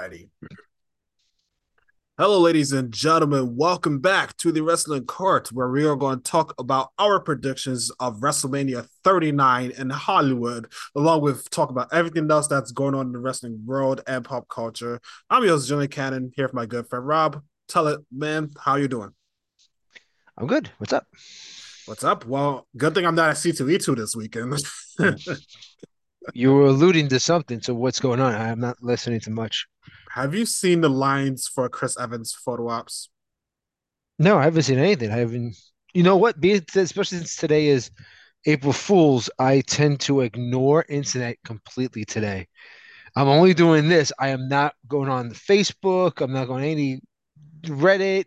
Alrighty. Hello, ladies and gentlemen. Welcome back to the Wrestling Court, where we are going to talk about our predictions of WrestleMania 39 in Hollywood, along with talk about everything else that's going on in the wrestling world and pop culture. I'm your host, Jimmy Cannon, here for my good friend Rob. Tell it, man, how you doing? I'm good. What's up? What's up? Well, good thing I'm not at C2E2 this weekend. Hmm. you were alluding to something. So what's going on? I'm not listening to much. Have you seen the lines for Chris Evans photo ops? No, I haven't seen anything. I haven't. You know what? Especially since today is April Fools, I tend to ignore internet completely today. I'm only doing this. I am not going on Facebook. I'm not going any Reddit,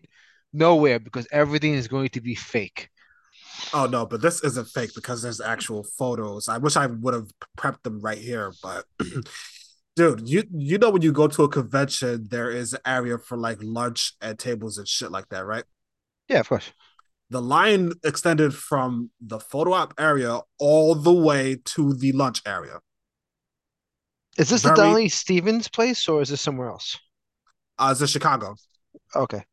nowhere because everything is going to be fake. Oh no, but this isn't fake because there's actual photos. I wish I would have prepped them right here, but dude, you you know when you go to a convention, there is an area for like lunch and tables and shit like that, right? Yeah, of course. The line extended from the photo op area all the way to the lunch area. Is this Very, the Donnie Stevens place or is this somewhere else? Uh, it's in Chicago. Okay.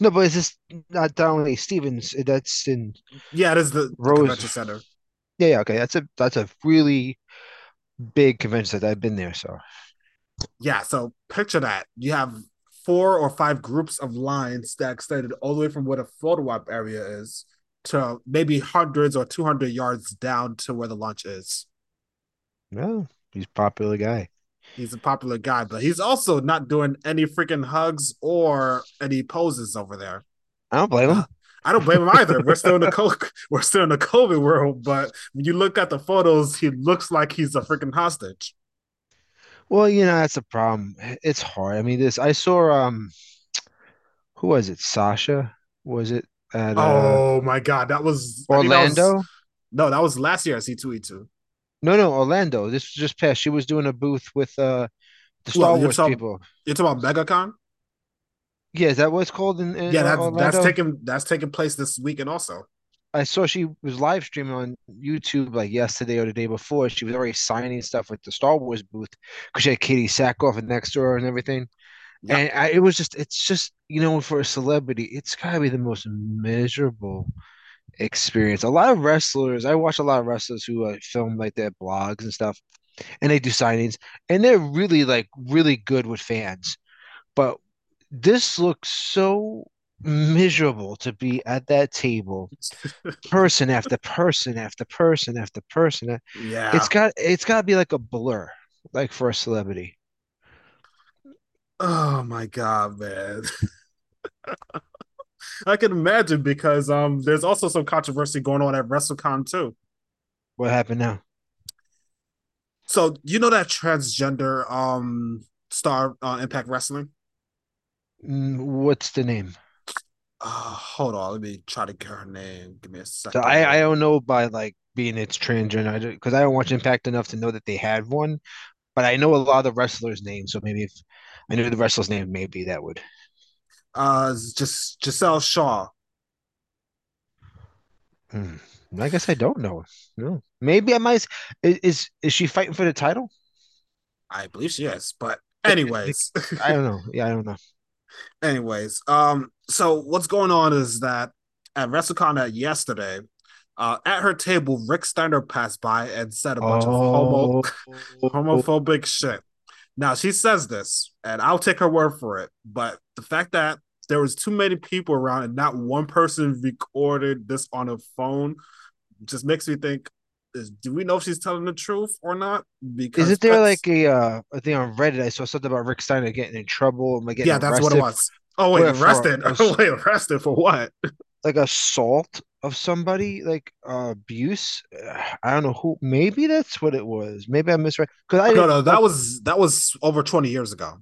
No, but is this not Donnie Stevens? That's in Yeah, it is the, Rose. the convention center. Yeah, yeah, okay. That's a that's a really big convention that I've been there. So yeah, so picture that you have four or five groups of lines that extended all the way from where the photo op area is to maybe hundreds or 200 yards down to where the lunch is. No, he's a popular guy. He's a popular guy, but he's also not doing any freaking hugs or any poses over there. I don't blame him. I don't blame him either. We're still in the COVID, we're still in the COVID world, but when you look at the photos, he looks like he's a freaking hostage. Well, you know that's a problem. It's hard. I mean, this I saw. Um, who was it? Sasha? Was it? At, uh, oh my god, that was Orlando. That was, no, that was last year I see two E two. No, no, Orlando. This was just past. She was doing a booth with uh the Star well, Wars talking, people. You're talking about MegaCon? Yeah, is that what it's called in, in Yeah, that's Orlando? that's taking that's taking place this weekend also. I saw she was live streaming on YouTube like yesterday or the day before. She was already signing stuff with the Star Wars booth because she had Katee Sackhoff next to her and everything. And I, it was just, it's just, you know, for a celebrity, it's got to be the most miserable experience. A lot of wrestlers, I watch a lot of wrestlers who uh, film like their blogs and stuff, and they do signings, and they're really like really good with fans. But this looks so miserable to be at that table person after person after person after person. Yeah. it's got it's got to be like a blur like for a celebrity. Oh my god man. I can imagine because um there's also some controversy going on at wrestlecon too. What happened now? So you know that transgender um star uh, impact wrestling what's the name uh, hold on, let me try to get her name. Give me a second. So I, I don't know by like being it's transgender because I don't watch Impact enough to know that they had one, but I know a lot of the wrestlers' names. So maybe if I knew the wrestler's name, maybe that would. Uh, just Giselle Shaw. Hmm. I guess I don't know. No, maybe I might. Is is she fighting for the title? I believe she is, but anyways, I don't know. Yeah, I don't know. Anyways, um, so what's going on is that at WrestleCon yesterday, uh, at her table, Rick Steiner passed by and said a bunch oh. of homo homophobic shit. Now she says this, and I'll take her word for it. But the fact that there was too many people around and not one person recorded this on a phone just makes me think do we know if she's telling the truth or not? Because is it there like a uh a thing on Reddit? I saw something about Rick Steiner getting in trouble. Like yeah, that's what it was. Oh wait, arrested. For, wait, arrested for what? Like assault of somebody, like uh, abuse. I don't know who. Maybe that's what it was. Maybe I misread. Because I no, no, that was that was over twenty years ago.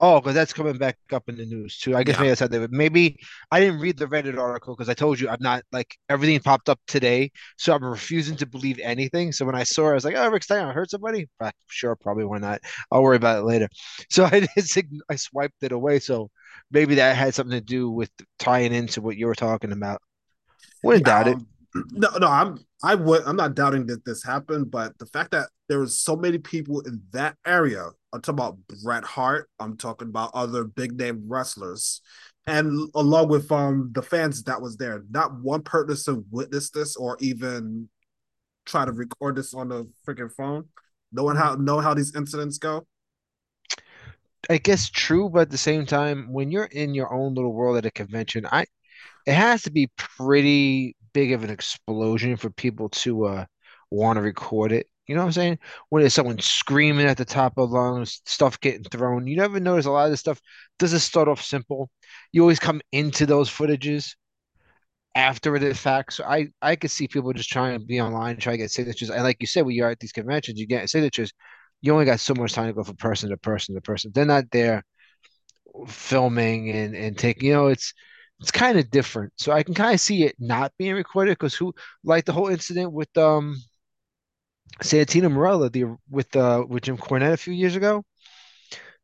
Oh, because that's coming back up in the news too. I guess yeah. maybe I said that. Maybe I didn't read the Reddit article because I told you I'm not like everything popped up today, so I'm refusing to believe anything. So when I saw, it, I was like, "Oh, Rick Steiner hurt somebody." But sure, probably why not? I'll worry about it later. So I just I swiped it away. So maybe that had something to do with tying into what you were talking about. Wouldn't doubt it. Um, no, no, I'm I would I'm not doubting that this happened, but the fact that there was so many people in that area I'm talking about Bret Hart. I'm talking about other big name wrestlers, and along with um the fans that was there. Not one person witnessed this or even try to record this on the freaking phone. Knowing how know how these incidents go. I guess true, but at the same time, when you're in your own little world at a convention, I it has to be pretty big of an explosion for people to uh want to record it. You know what I'm saying? When there's someone screaming at the top of lungs, stuff getting thrown. You never notice a lot of this stuff doesn't start off simple. You always come into those footages after the fact. So I I could see people just trying to be online, try to get signatures. And like you said, when you're at these conventions, you get signatures. You only got so much time to go from person to person to person. They're not there filming and and taking. You know, it's it's kind of different. So I can kind of see it not being recorded because who like the whole incident with um Santino Marella the with uh with Jim Cornette a few years ago.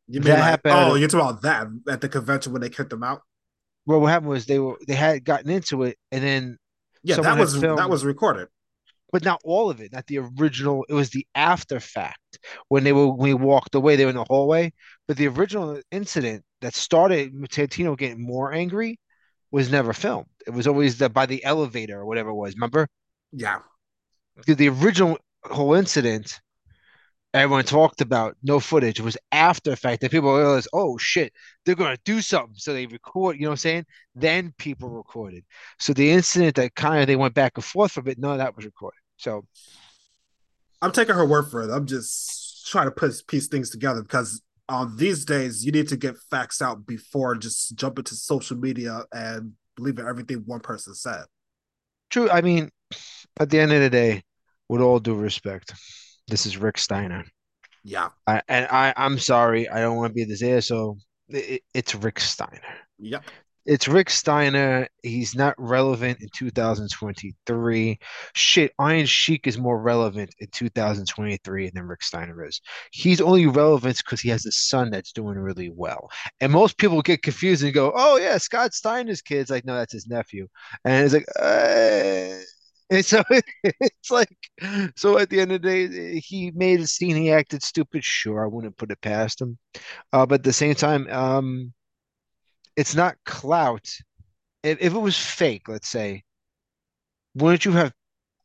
You mean that like, happened? Oh, you're talking about that at the convention when they kicked them out. Well, what happened was they were they had gotten into it, and then yeah, that was filmed, that was recorded, but not all of it, not the original. It was the after fact when they were when we walked away. They were in the hallway, but the original incident that started with Santino getting more angry was never filmed. It was always the, by the elevator or whatever it was. Remember? Yeah. The, the original whole incident everyone talked about no footage. It was after the fact that people realized oh shit they're going to do something. So they record you know what i'm saying? Then people recorded. So the incident that kind of they went back and forth from it none of that was recorded. So i'm taking her word for it. I'm just trying to put piece things together because um, these days you need to get facts out before just jumping to social media and believe in everything one person said. True i mean at the end of the day with all due respect, this is Rick Steiner. Yeah. I, and I, I'm sorry, I don't want to be this asshole. It, it's Rick Steiner. Yep. It's Rick Steiner. He's not relevant in 2023. Shit, Iron Sheik is more relevant in 2023 than Rick Steiner is. He's only relevant because he has a son that's doing really well. And most people get confused and go, "Oh yeah, Scott Steiner's kid's like, no, that's his nephew. And it's like, uh, and so it's like, so at the end of the day, he made a scene. He acted stupid. Sure, I wouldn't put it past him. Uh, but at the same time, um, it's not clout. If, if it was fake, let's say, wouldn't you have?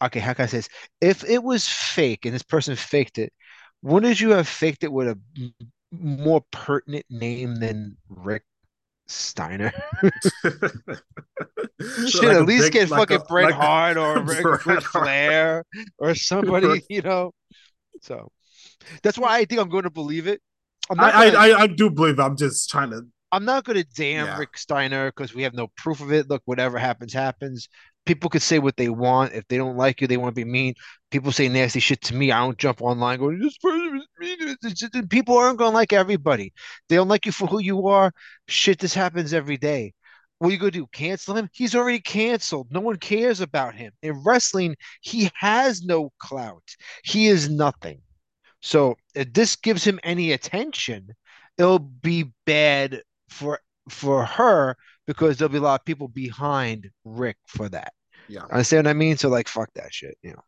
Okay, how can I say this? If it was fake and this person faked it, wouldn't you have faked it with a more pertinent name than Rick Steiner. Should like at least big, get like fucking a, Bret like Hart or Ric Flair or somebody, you know. So that's why I think I'm going to believe it. I'm not I, gonna, I, I do believe it. I'm just trying to. I'm not going to damn yeah. Rick Steiner because we have no proof of it. Look, whatever happens, happens people could say what they want. If they don't like you, they want to be mean. People say nasty shit to me. I don't jump online going, this person is mean. People aren't going to like everybody. They don't like you for who you are. Shit, this happens every day. What are you going to do? Cancel him? He's already canceled. No one cares about him. In wrestling, he has no clout. He is nothing. So if this gives him any attention, it'll be bad for for her because there'll be a lot of people behind Rick for that. Yeah. I understand what I mean? So like fuck that shit, you know.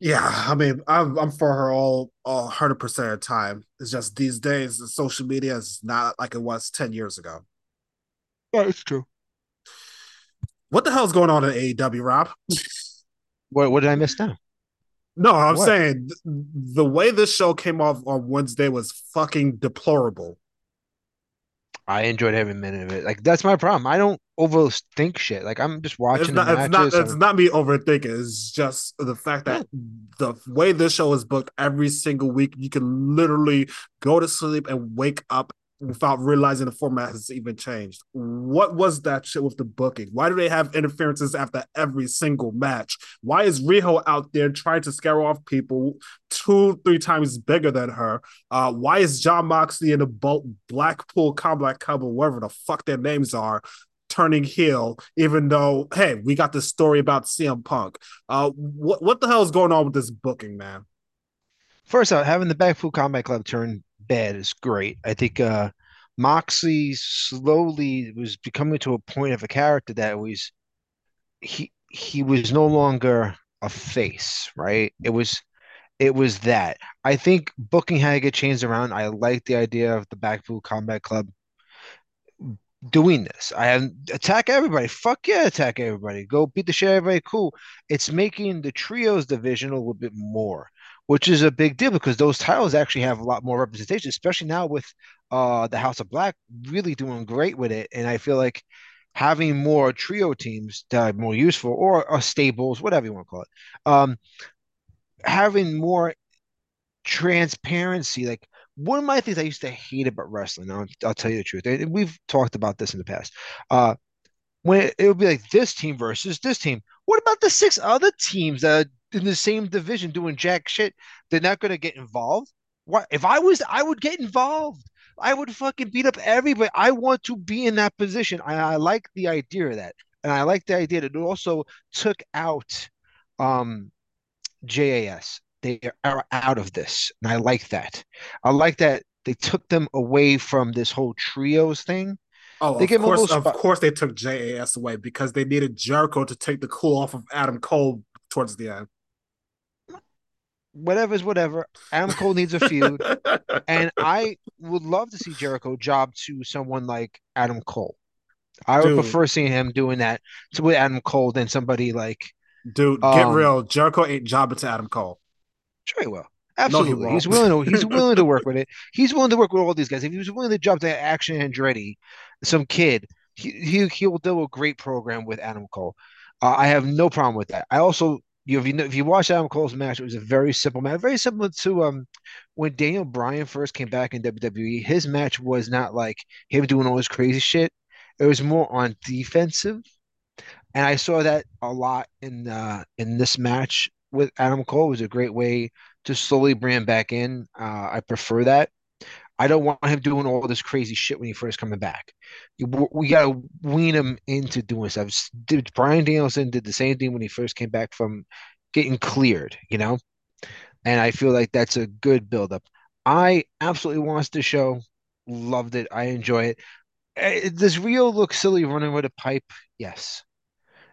Yeah, I mean, I'm, I'm for her all all hundred percent of the time. It's just these days, the social media is not like it was ten years ago. Yeah, it's true. What the hell's going on at AEW, Rob? what what did I miss now? No, I'm what? saying the way this show came off on Wednesday was fucking deplorable. I enjoyed every minute of it. Like that's my problem. I don't overthink shit. Like I'm just watching. It's not. It's not, it's not me overthinking. It's just the fact that the way this show is booked every single week, you can literally go to sleep and wake up without realizing the format has even changed. What was that shit with the booking? Why do they have interferences after every single match? Why is Riho out there trying to scare off people two, three times bigger than her? Uh, why is Jon Moxley and the Bolt Blackpool Combat Club or whatever the fuck their names are? Turning heel, even though hey, we got this story about CM Punk. Uh, what what the hell is going on with this booking, man? First out, having the Blackpool Combat Club turn bad is great. I think uh, Moxley slowly was becoming to a point of a character that was he he was no longer a face, right? It was it was that. I think booking had to get changed around. I like the idea of the Blackpool Combat Club doing this. I have attack everybody. Fuck yeah, attack everybody. Go beat the shit everybody. Cool. It's making the trios division a little bit more, which is a big deal because those titles actually have a lot more representation, especially now with uh the House of Black really doing great with it. And I feel like having more trio teams that are more useful or, or stables, whatever you want to call it, um, having more transparency, like one of my things I used to hate about wrestling, I'll, I'll tell you the truth, and we've talked about this in the past. Uh, when it, it would be like this team versus this team. What about the six other teams that are in the same division doing jack shit? They're not going to get involved. What if I was? I would get involved. I would fucking beat up everybody. I want to be in that position. I, I like the idea of that, and I like the idea that it also took out um, JAS they are out of this. And I like that. I like that they took them away from this whole trios thing. Oh, they of course, of course, they took JAS away because they needed Jericho to take the cool off of Adam Cole towards the end. Whatever's whatever. Adam Cole needs a feud, and I would love to see Jericho job to someone like Adam Cole. I would Dude. prefer seeing him doing that to with Adam Cole than somebody like. Dude, get um, real. Jericho ain't jobbing to Adam Cole. Sure he will. Absolutely. No, he he's willing to he's willing to work with it. He's willing to work with all these guys. If he was willing to job to Action Andretti, some kid, he, he he'll do a great program with Adam Cole. Uh, I have no problem with that. I also you if you know, if you watch Adam Cole's match, it was a very simple match, very similar to um when Daniel Bryan first came back in WWE. His match was not like him doing all this crazy shit. It was more on defensive, and I saw that a lot in uh in this match with Adam Cole It was a great way to slowly bring him back in. Uh, I prefer that. I don't want him doing all this crazy shit when he first coming back. We got to wean him into doing stuff. Bryan Danielson did the same thing when he first came back from getting cleared, you know? And I feel like that's a good buildup. I absolutely watched the show, loved it. I enjoy it. Eh, does Riho look silly running with a pipe? Yes.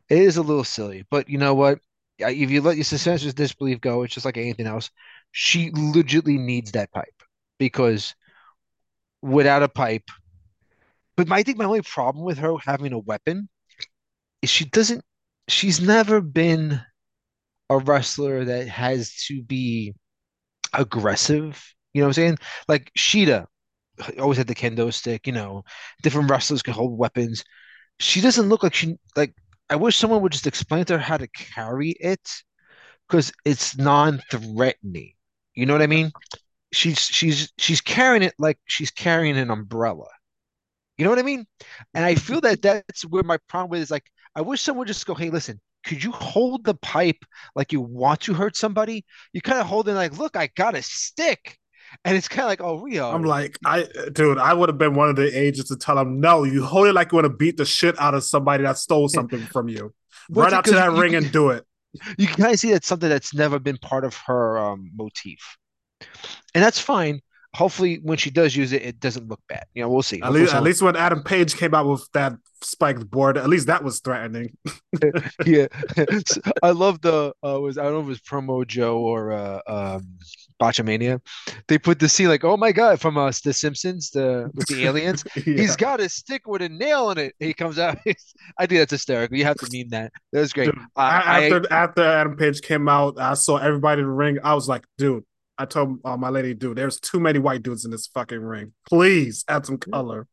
It is a little silly, but you know what? if you let your suspension disbelief go, it's just like anything else. She legitimately needs that pipe because without a pipe, but my, I think my only problem with her having a weapon is she doesn't. She's never been a wrestler that has to be aggressive. You know what I'm saying? Like Shida always had the kendo stick. You know, different wrestlers can hold weapons. She doesn't look like she like I wish someone would just explain to her how to carry it because it's non-threatening. You know what I mean? She's she's she's carrying it like she's carrying an umbrella. You know what I mean? And I feel that that's where my problem with is like I wish someone would just go, hey, listen, could you hold the pipe like you want to hurt somebody? You kind of hold it like, look, I got a stick. And it's kind of like, oh, Riho. I'm like, I, dude, I would have been one of the agents to tell him, no, you hold it like you want to beat the shit out of somebody that stole something from you. Run out to that ring and do it. You can kind of see that's something that's never been part of her um, motif, and that's fine hopefully when she does use it, it doesn't look bad. You know, we'll see. At least, at least when Adam Page came out with that spiked board, at least that was threatening. yeah, I love the uh, was I don't know if it was promo Joe or uh, um, Botchamania. They put the scene like, oh my god, from uh, the Simpsons, the with the aliens. yeah. He's got a stick with a nail in it. He comes out. I think that's hysterical. You have to meme that. That was great. Dude, uh, after I, after Adam Page came out, I saw everybody in the ring. I was like, dude, I told uh, my lady, dude, there's too many white dudes in this fucking ring. Please add some color.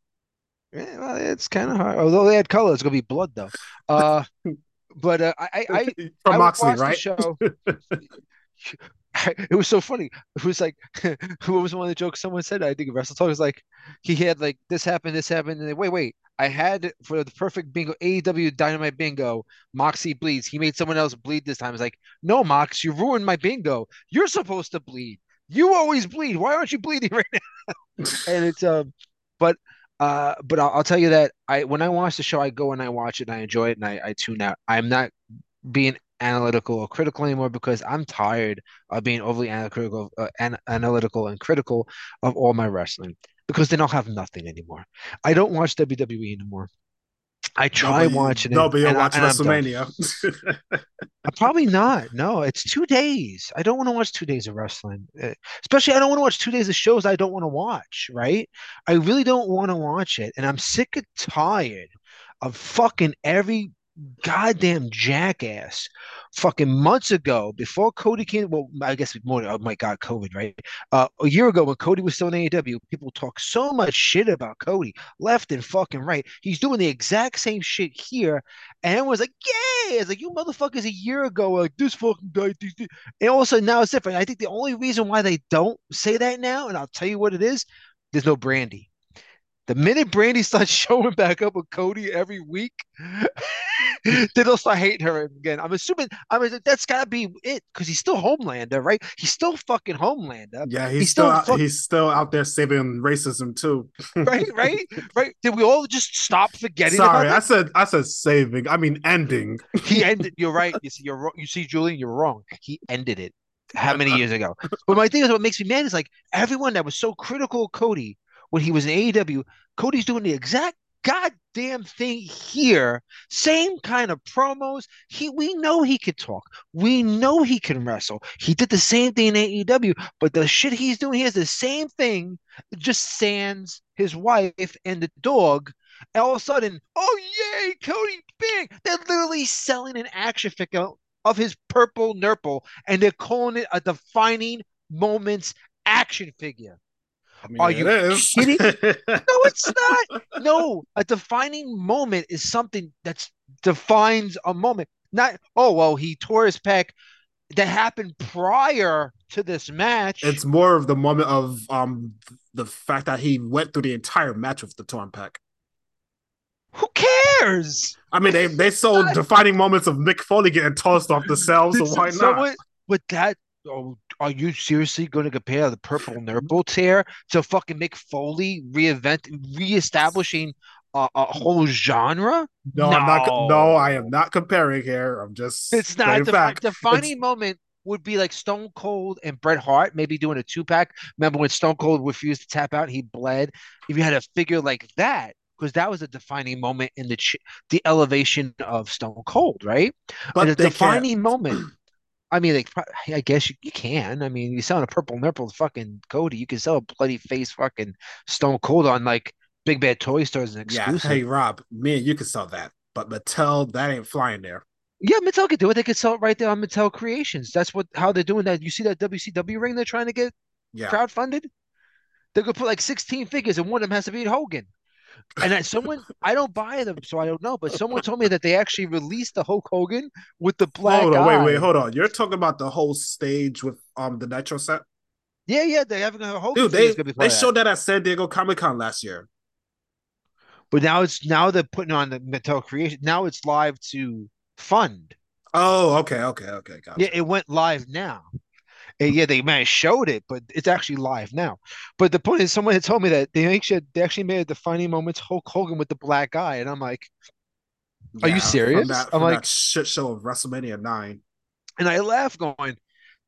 Yeah, well, it's kind of hard. Although they had color, it's gonna be blood though. Uh, but uh, I, I, from I Moxley, right? show. it was so funny. It was like, what was one of the jokes someone said? I think Wrestle Talk was like, he had like this happened, this happened, and then, wait, wait, I had for the perfect bingo AEW Dynamite bingo. Moxie bleeds. He made someone else bleed this time. It's like, no, Mox, you ruined my bingo. You're supposed to bleed. You always bleed. Why aren't you bleeding right now? and it's um, but uh, but I'll, I'll, tell you that I when I watch the show, I go and I watch it and I enjoy it and I, I tune out. I'm not being analytical or critical anymore because I'm tired of being overly analytical, uh, an- analytical and critical of all my wrestling because then I'll have nothing anymore. I don't watch WWE anymore. I try Nobody- watching it. Nobody will and I- watch I'm. WrestleMania. Probably not. No, it's two days. I don't want to watch two days of wrestling. Uh, Especially, I don't want to watch two days of shows I don't want to watch, right? I really don't want to watch it. And I'm sick and tired of fucking every goddamn jackass fucking months ago before Cody came. Well, I guess more, oh my God, COVID, right? Uh, a year ago when Cody was still in AEW, people talk so much shit about Cody left and fucking right. He's doing the exact same shit here. And everyone's like, yay! It's like, you motherfuckers a year ago, like, this fucking guy. This, this. And all of a sudden now it's different. I think the only reason why they don't say that now, and I'll tell you what it is, there's no Brandi. The minute Brandi starts showing back up with Cody every week, then they'll start hating her again. I'm assuming, I mean, that's got to be it because he's still Homelander, right? He's still fucking Homelander, yeah, he's, He's still still out, he's still out there saving racism too. right? Right? Right? Did we all just stop forgetting Sorry, I said I said saving. I mean ending. He ended. You're right. You see, you're wrong. You see, Julian, you're wrong. He ended it. How many years ago? But my thing is, what makes me mad is like everyone that was so critical of Cody when he was in AEW, Cody's doing the exact goddamn thing here. Same kind of promos. He, we know he can talk. We know he can wrestle. He did the same thing in AEW, but the shit he's doing here is the same thing, just sans his wife and the dog. And all of a sudden, oh yay, Cody Bing! They're literally selling an action figure of his purple nurple, and they're calling it a defining moments action figure. I mean, Are you is. kidding? No, it's not. No, a defining moment is something that defines a moment. Not oh well, he tore his pec. That happened prior to this match. it's more of the moment of um the fact that he went through the entire match with the torn pack. Who cares? I mean, they they sold defining moments of Mick Foley getting tossed off the cell, so why not? Someone- but that. Oh, are you seriously going to compare the purple nurple tear to fucking Mick Foley reinvent, reestablishing a, a whole genre? No, I'm not. No. No, I am not comparing here. I'm just. It's not the fact. defining moment would be like Stone Cold and Bret Hart maybe doing a two pack. Remember when Stone Cold refused to tap out, he bled. If you had a figure like that, because that was a defining moment in the ch- the elevation of Stone Cold, right? But and a they can't- defining moment. I mean, like, I guess you, you can. I mean, you sell a purple nipple fucking Cody. You can sell a bloody face fucking Stone Cold on like Big Bad Toy Stores and exclusive. Yeah, hey Rob, me and you can sell that, but Mattel that ain't flying there. Yeah, Mattel could do it. They could sell it right there on Mattel Creations. That's what how they're doing that. You see that WCW ring they're trying to get Yeah, crowdfunded? They're gonna put like 16 figures and one of them has to be Hogan. And someone I don't buy them, so I don't know, but someone told me that they actually released the Hulk Hogan with the black hold on, wait, wait, hold on. You're talking about the whole stage with um the Nitro set, Yeah, yeah, they're having a Hogan dude. They that's gonna be part they showed that at San Diego Comic Con last year. But now it's now they're putting on the Mattel Creation. Now it's live to fund. Oh, okay, okay, okay, gotcha. Yeah, it went live now. And yeah, they might have showed it, but it's actually live now. But the point is, someone had told me that they actually they actually made a defining moments Hulk Hogan with the black eye, and I'm like, Are you serious? From that, I'm like- shit show of WrestleMania nine. and I laugh going,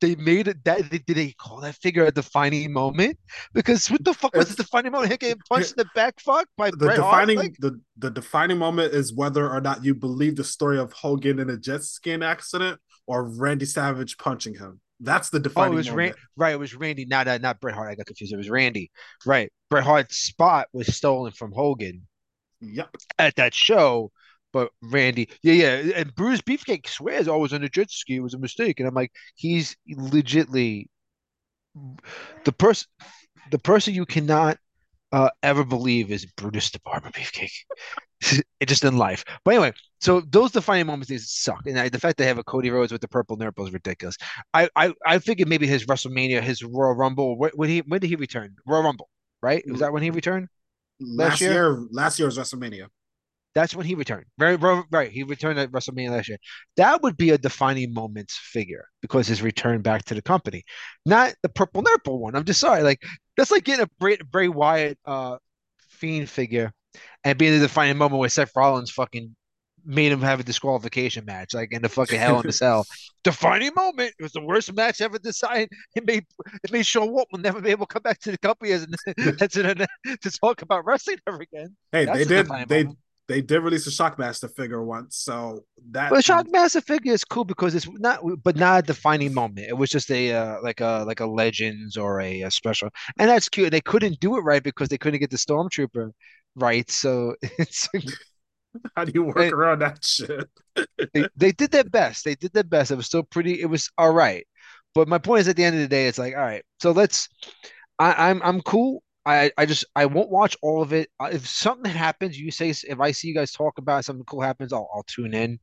they made it that did they call that figure a defining moment? Because what the fuck was the defining moment? Him getting punched in the back, fuck by The Bret Hart? defining Like, the the defining moment is whether or not you believe the story of Hogan in a jet skiing accident or Randy Savage punching him. That's the oh, defining it was. Ran- right. It was Randy. Not not not Bret Hart. I got confused. It was Randy. Right. Bret Hart's spot was stolen from Hogan. Yep. at that show. But Randy, yeah, yeah, and Bruce Beefcake swears, "Oh, it was on a jet ski. It was a mistake." And I'm like, he's legitly the person, the person you cannot uh, ever believe is Brutus the Barber Beefcake. It just in life. But anyway, so those defining moments they suck, and I, the fact they have a Cody Rhodes with the purple nurple is ridiculous. I, I, I figured maybe his WrestleMania, his Royal Rumble. When, when he when did he return? Royal Rumble, right? Was that when he returned? Last, year? year? last year was WrestleMania. That's when he returned. Very ro- right. He returned at WrestleMania last year. That would be a defining moments figure because his return back to the company, not the purple nurple one. I'm just sorry. Like that's like getting a Bray, Bray Wyatt uh fiend figure and being the defining moment where Seth Rollins fucking made him have a disqualification match, like in the fucking Hell in the Cell. Defining moment. It was the worst match ever decided. It made it made Sean will never be able to come back to the company as an, as an to talk about wrestling ever again. Hey, That's they did they moment. they did release a Shockmaster figure once, so that. But the Shockmaster figure is cool because it's not, but not a defining moment. It was just a uh, like a like a Legends or a, a special, and that's cute. They couldn't do it right because they couldn't get the Stormtrooper right. So it's. How do you work and, around that shit? they, they did their best. They did their best. It was still pretty. It was all right. But my point is, at the end of the day, it's like, all right. So let's. I, I'm I'm cool. I, I just I won't watch all of it. Uh, if something happens, you say if I see you guys talk about something cool happens, I'll I'll tune in.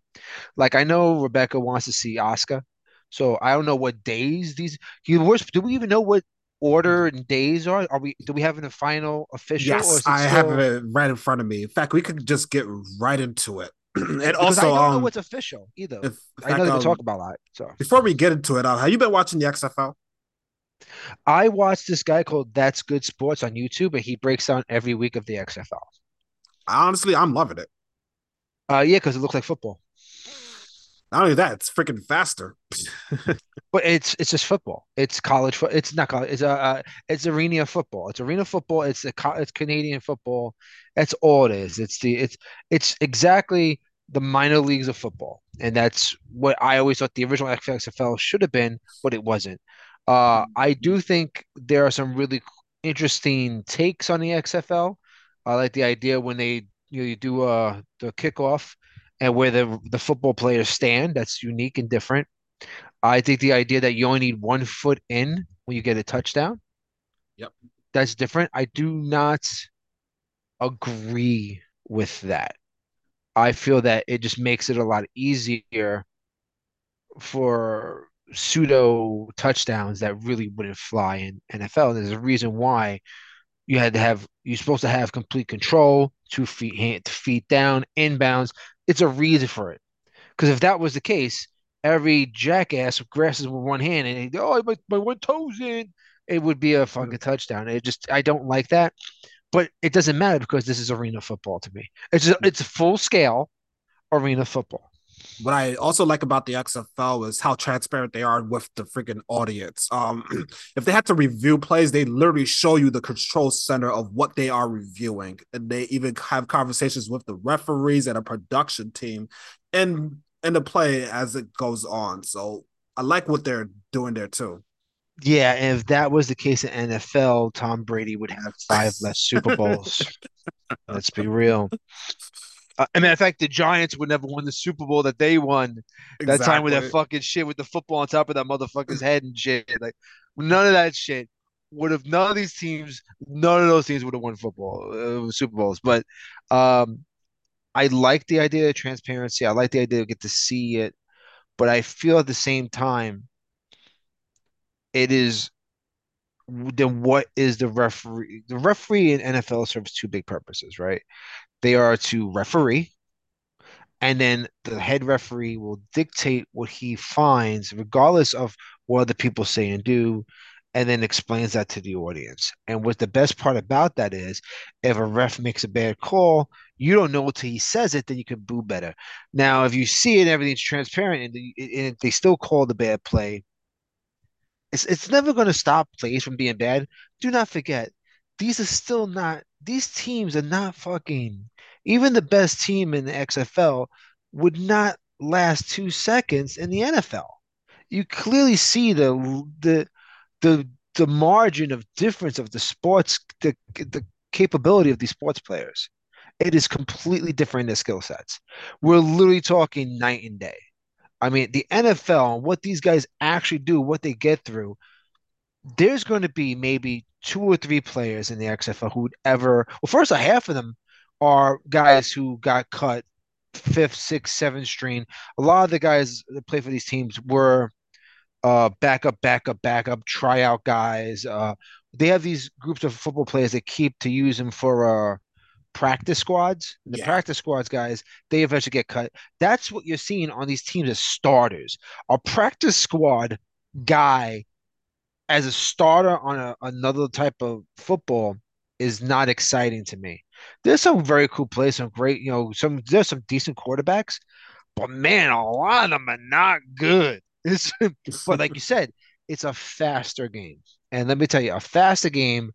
Like I know Rebecca wants to see Oscar, so I don't know what days these. You worst. Do we even know what order and days are? Are we? Do we have a final official? Yes, I still... have it right in front of me. In fact, we could just get right into it. and because also, I don't um, know what's official either. If, I know they um, talk about that. So before we get into it, uh, have you been watching the XFL? I watch this guy called That's Good Sports on YouTube, and he breaks down every week of the XFL. Honestly, I'm loving it. Uh, yeah, because it looks like football. Not only that, it's freaking faster. but it's it's just football. It's college foot. It's not college. It's uh, uh, it's arena football. It's arena football. It's a it's Canadian football. That's all it is. It's the it's it's exactly the minor leagues of football, and that's what I always thought the original XFL should have been, but it wasn't. Uh, I do think there are some really interesting takes on the XFL. I like the idea when they you, know, you do uh, the kickoff and where the the football players stand. That's unique and different. I think the idea that you only need one foot in when you get a touchdown. Yep. That's different. I do not agree with that. I feel that it just makes it a lot easier for pseudo touchdowns that really wouldn't fly in NFL. There's a reason why you had to have you're supposed to have complete control, two feet hand, feet down, inbounds. It's a reason for it. Because if that was the case, every jackass grasses with one hand and oh my, my one toes in, it would be a fucking touchdown. It just I don't like that. But it doesn't matter because this is arena football to me. It's just, hmm. it's full scale arena football what I also like about the XFL is how transparent they are with the freaking audience. Um, if they had to review plays, they literally show you the control center of what they are reviewing, and they even have conversations with the referees and a production team, and in the play as it goes on. So I like what they're doing there too. Yeah, if that was the case in NFL, Tom Brady would have five less Super Bowls. Let's be real. Uh, and matter of fact, the Giants would never win the Super Bowl that they won that time with that fucking shit with the football on top of that motherfucker's head and shit. Like none of that shit would have. None of these teams, none of those teams would have won football uh, Super Bowls. But um, I like the idea of transparency. I like the idea of get to see it, but I feel at the same time, it is then what is the referee? The referee in NFL serves two big purposes, right? They are to referee, and then the head referee will dictate what he finds, regardless of what other people say and do, and then explains that to the audience. And what the best part about that is, if a ref makes a bad call, you don't know until he says it, then you can boo better. Now, if you see it, everything's transparent, and, and they still call the bad play, it's it's never going to stop plays from being bad. Do not forget, these are still not these teams are not fucking even the best team in the XFL would not last two seconds in the NFL. You clearly see the the the the margin of difference of the sports the the capability of these sports players. It is completely different in their skill sets. We're literally talking night and day. I mean, the NFL, what these guys actually do, what they get through, there's going to be maybe two or three players in the XFL who would ever, well, first, a half of them are guys who got cut fifth, sixth, seventh string. A lot of the guys that play for these teams were uh, backup, backup, backup, tryout guys. Uh, they have these groups of football players that keep to use them for uh, practice squads. The yeah. practice squads guys, they eventually get cut. That's what you're seeing on these teams as starters. A practice squad guy as a starter on a, another type of football is not exciting to me. There's some very cool plays, some great, you know, some there's some decent quarterbacks, but man, a lot of them are not good. It's, but like you said, it's a faster game. And let me tell you, a faster game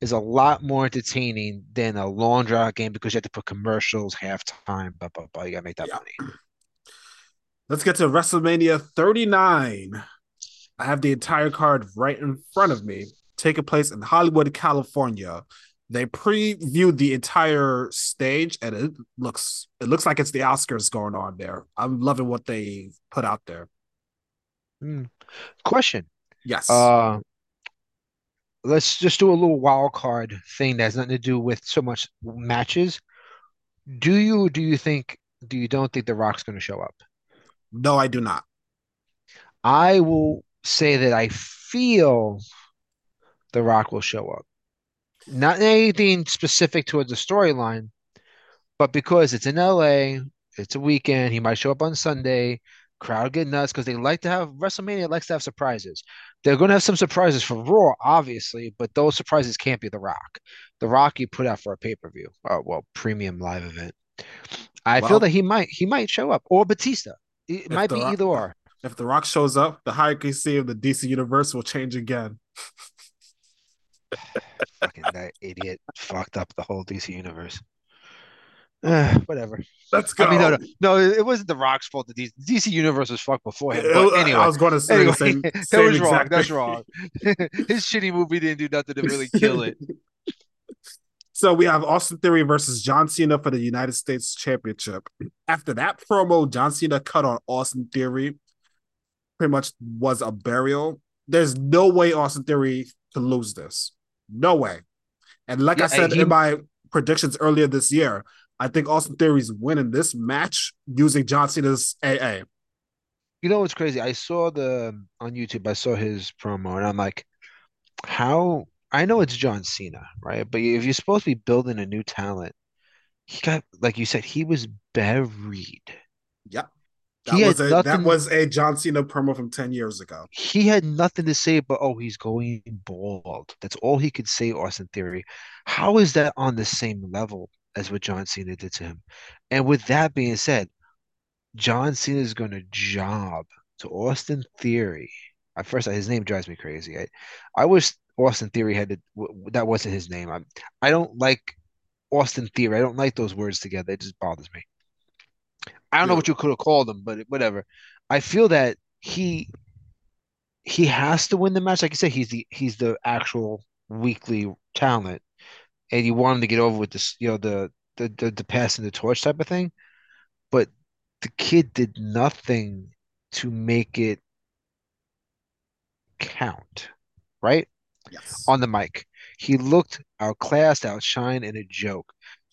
is a lot more entertaining than a long draw game because you have to put commercials, halftime, blah blah blah. You gotta make that yeah. money. Let's get to WrestleMania 39. I have the entire card right in front of me, taking place in Hollywood, California. They previewed the entire stage, and it looks it looks like it's the Oscars going on there. I'm loving what they put out there. Mm. Question. Yes. Uh, let's just do a little wild card thing that has nothing to do with so much matches. Do you do you think do you don't think The Rock's going to show up? No, I do not. I will say that I feel The Rock will show up. Not anything specific towards the storyline, but because it's in LA, it's a weekend, he might show up on Sunday. Crowd get nuts because they like to have WrestleMania likes to have surprises. They're going to have some surprises for Raw, obviously, but those surprises can't be The Rock. The Rock you put out for a pay per view, uh, well, premium live event. I well, feel that he might he might show up or Batista. It might be Rock, either or. If The Rock shows up, the hierarchy of the DC universe will change again. Fucking that idiot fucked up the whole DC universe. Uh, whatever. Let's go. I mean, no, no, no, it wasn't the Rock's fault. The DC, DC universe was fucked before him. But anyway, I was going to say anyway, the same. that same was wrong. That's wrong. His shitty movie didn't do nothing to really kill it. So we have Austin Theory versus John Cena for the United States Championship. After that promo, John Cena cut on Austin Theory. Pretty much was a burial. There's no way Austin Theory can lose this. No way. And like yeah, I said he... in my predictions earlier this year, I think Austin Theory's winning this match using John Cena's AA. You know what's crazy? I saw the on YouTube. I saw his promo, and I'm like, how? I know it's John Cena, right? But if you're supposed to be building a new talent, he got like you said, he was buried. Yep. That he was a nothing, that was a John Cena promo from 10 years ago. He had nothing to say but oh, he's going bald. That's all he could say, Austin Theory. How is that on the same level as what John Cena did to him? And with that being said, John Cena is going to job to Austin Theory. At first, his name drives me crazy. I, I wish Austin Theory had to, that wasn't his name. I, I don't like Austin Theory. I don't like those words together. It just bothers me. I don't know what you could have called him, but whatever. I feel that he he has to win the match. Like you said, he's the he's the actual weekly talent, and you want him to get over with this, you know, the the the, the passing the torch type of thing. But the kid did nothing to make it count, right? Yes. On the mic, he looked outclassed, outshined, and a joke.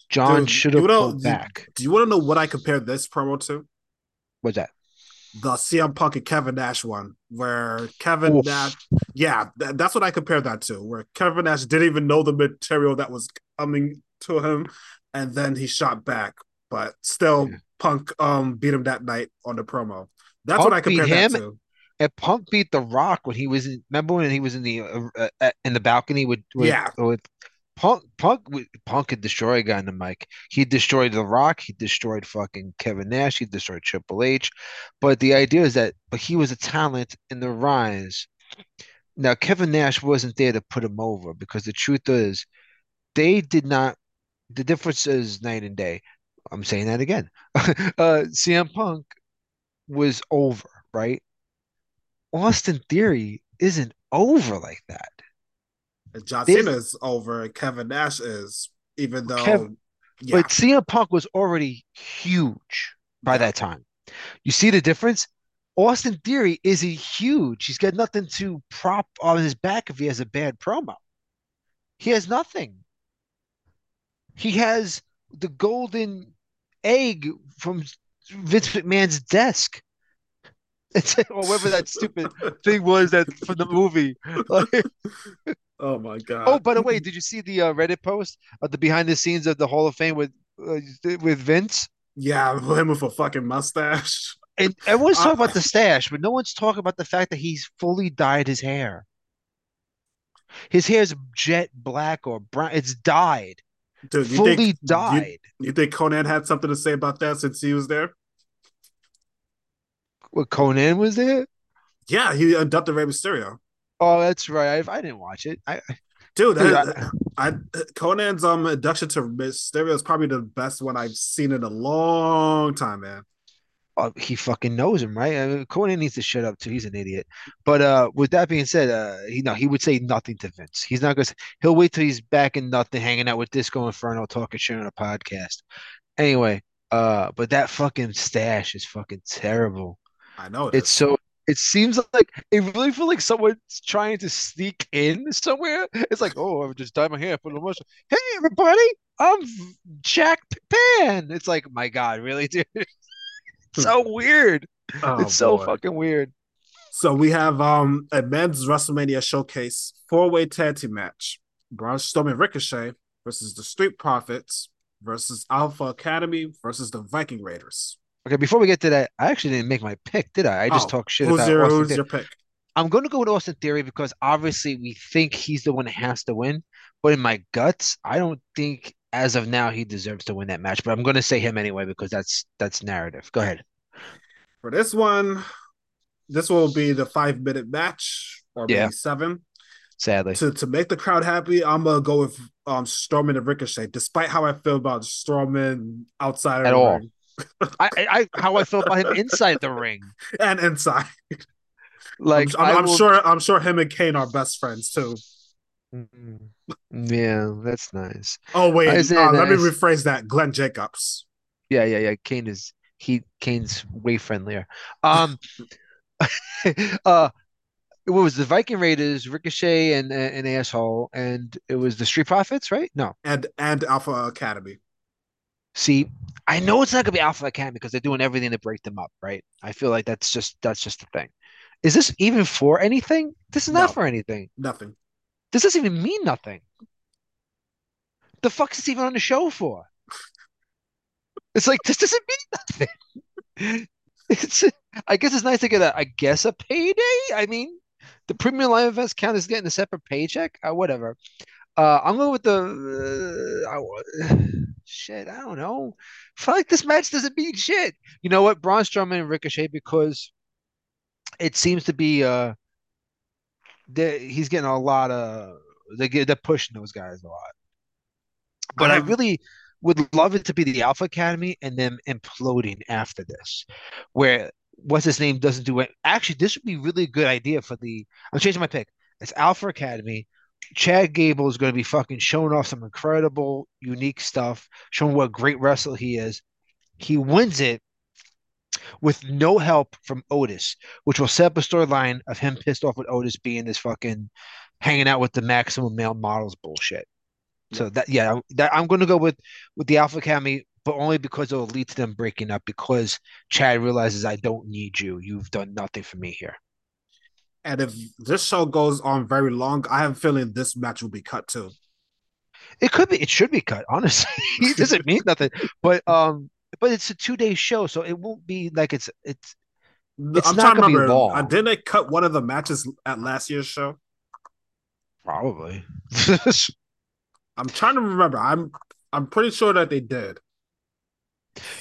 John should have pulled back. Do you want to know what I compared this promo to? What's that? The CM Punk and Kevin Nash one, where Kevin Oof. Nash, yeah, th- that's what I compared that to, where Kevin Nash didn't even know the material that was coming to him, and then he shot back, but still, yeah. Punk um beat him that night on the promo. That's Punk what I compared him, that to. And Punk beat The Rock when he was in. Remember when he was in the uh, uh, in the balcony with, with yeah with Punk, Punk, Punk could destroy a guy in the mic. He destroyed The Rock. He destroyed fucking Kevin Nash. He destroyed Triple H. But the idea is that, but he was a talent in the rise. Now Kevin Nash wasn't there to put him over because the truth is, they did not. The difference is night and day. I'm saying that again. uh, CM Punk was over, right? Austin Theory isn't over like that. John Cena is over, Kevin Nash is, even though. Yeah. But CM Punk was already huge by that time. You see the difference? Austin Theory is he huge. He's got nothing to prop on his back if he has a bad promo. He has nothing. He has the golden egg from Vince McMahon's desk. or oh, whatever that stupid thing was that from the movie. Oh my god! Oh, by the way, did you see the uh, Reddit post of the behind the scenes of the Hall of Fame with uh, with Vince? Yeah, him with a fucking mustache. And everyone's talking about the stash, but no one's talking about the fact that he's fully dyed his hair. His hair is jet black or brown. It's dyed. Dude, fully think, dyed. You, you, think Konnan had something to say about that since he was there? What Konnan was there? Yeah, he abducted Rey Mysterio. Oh, that's right. I, I didn't watch it. I dude. Dude I, I, Konnan's um induction to Mysterio is probably the best one I've seen in a long time, man. Uh, he fucking knows him, right? I mean, Konnan needs to shut up too. He's an idiot. But uh, with that being said, uh, he no, he would say nothing to Vince. He's not gonna. He'll wait till he's back in nothing, hanging out with Disco Inferno, talking shit on a podcast. Anyway, uh, but that fucking stash is fucking terrible. I know it it's is. so. It seems like it really feels like someone's trying to sneak in somewhere. It's like, oh, I've just dyed my hair, put a mustache. Hey, everybody, I'm Jack Pan. It's like, my God, really, dude? so weird. Oh, it's so boy. fucking weird. So we have um a men's WrestleMania showcase four-way tag team match. Braun Strowman Ricochet versus the Street Profits versus Alpha Academy versus the Viking Raiders. Okay, before we get to that, I actually didn't make my pick, did I? I just oh, talked shit who's about your, Austin who's your pick? I'm going to go with Austin Theory because obviously we think he's the one that has to win. But in my guts, I don't think as of now he deserves to win that match. But I'm going to say him anyway because that's that's narrative. Go ahead. For this one, this will be the five minute match or maybe yeah. seven. Sadly, to to make the crowd happy, I'm gonna go with um Strowman and Ricochet. Despite how I feel about Strowman outside at all, I, I how I feel about him inside the ring and inside. Like I'm, I'm, I'm will... sure I'm sure him and Kane are best friends too. Mm-hmm. Yeah, that's nice. Oh wait, uh, let me rephrase that. Glenn Jacobs. Yeah, yeah, yeah. Kane is he Kane's way friendlier. Um uh it was the Viking Raiders, Ricochet and an asshole, and it was the Street Profits, right? No. And and Alpha Academy. See, I know it's not gonna be Alpha Academy because they're doing everything to break them up, right? I feel like that's just that's just the thing. Is this even for anything? This is not for anything. Nothing. This doesn't even mean nothing. The fuck is this even on the show for? It's like this doesn't mean nothing. It's I guess it's nice to get a I guess a payday. I mean, the premium live events count is getting a separate paycheck. Uh, whatever. Uh, I'm going with the uh, shit. I don't know. I feel like this match doesn't mean shit. You know what? Braun Strowman and Ricochet because it seems to be uh, he's getting a lot of they get they're pushing those guys a lot. But I, I really would love it to be the Alpha Academy and them imploding after this, where what's his name doesn't do it. Actually, this would be really good idea for the. I'm changing my pick. It's Alpha Academy. Chad Gable is going to be fucking showing off some incredible, unique stuff, showing what a great wrestler he is. He wins it with no help from Otis, which will set up a storyline of him pissed off with Otis being this fucking hanging out with the maximum male models bullshit. So that yeah, that I'm going to go with with the Alpha Academy but only because it'll lead to them breaking up because Chad realizes I don't need you. You've done nothing for me here. And if this show goes on very long, I have a feeling this match will be cut too. It could be. It should be cut. Honestly, it doesn't mean nothing. But um, but it's a two day show, so it won't be like it's it's. it's I'm trying to remember. Uh, didn't they cut one of the matches at last year's show? Probably. I'm trying to remember. I'm I'm pretty sure that they did.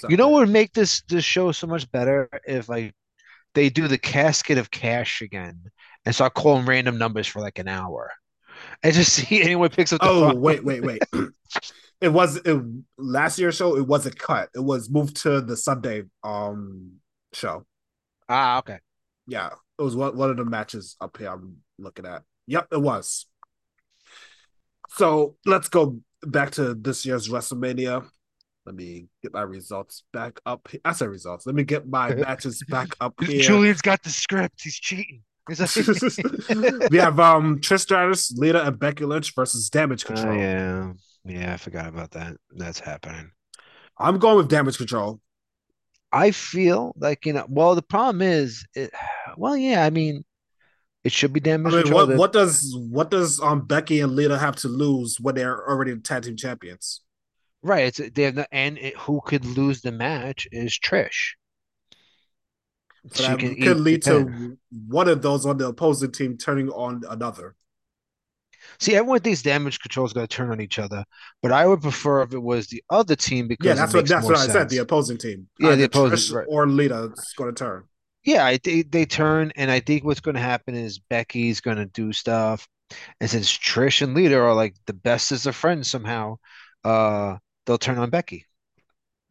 You know what would make this this show so much better if like they do the casket of cash again and start calling random numbers for like an hour. And just see anyone picks up the Oh, phone. wait, wait, wait. it was it, last year's show, it wasn't cut. It was moved to the Sunday um show. Ah, okay. Yeah. It was one, one of the matches up here I'm looking at. Yep, it was. So let's go back to this year's WrestleMania. Let me get my results back up. I said results. Let me get my matches back up here. Julian's got the script. He's cheating. we have um Trish Stratus, Lita, and Becky Lynch versus Damage oh, Control. Uh, yeah, yeah, I forgot about that. That's happening. I'm going with Damage Control. I feel like you know. Well, the problem is, it, well, yeah. I mean, it should be Damage I mean, Control. What, what does what does um Becky and Lita have to lose when they're already the tag team champions? Right. It's they have the, and it, who could lose the match is Trish. So that could lead to one of those on the opposing team turning on another. See, everyone thinks damage control is going to turn on each other, but I would prefer if it was the other team because yeah, that's what that's what sense. I said. The opposing team, yeah, Either the opposing right. or Lita is going to turn. Yeah, I, they they turn, and I think what's going to happen is Becky's going to do stuff. And since Trish and Lita are like the best as a friend somehow, uh, they'll turn on Becky.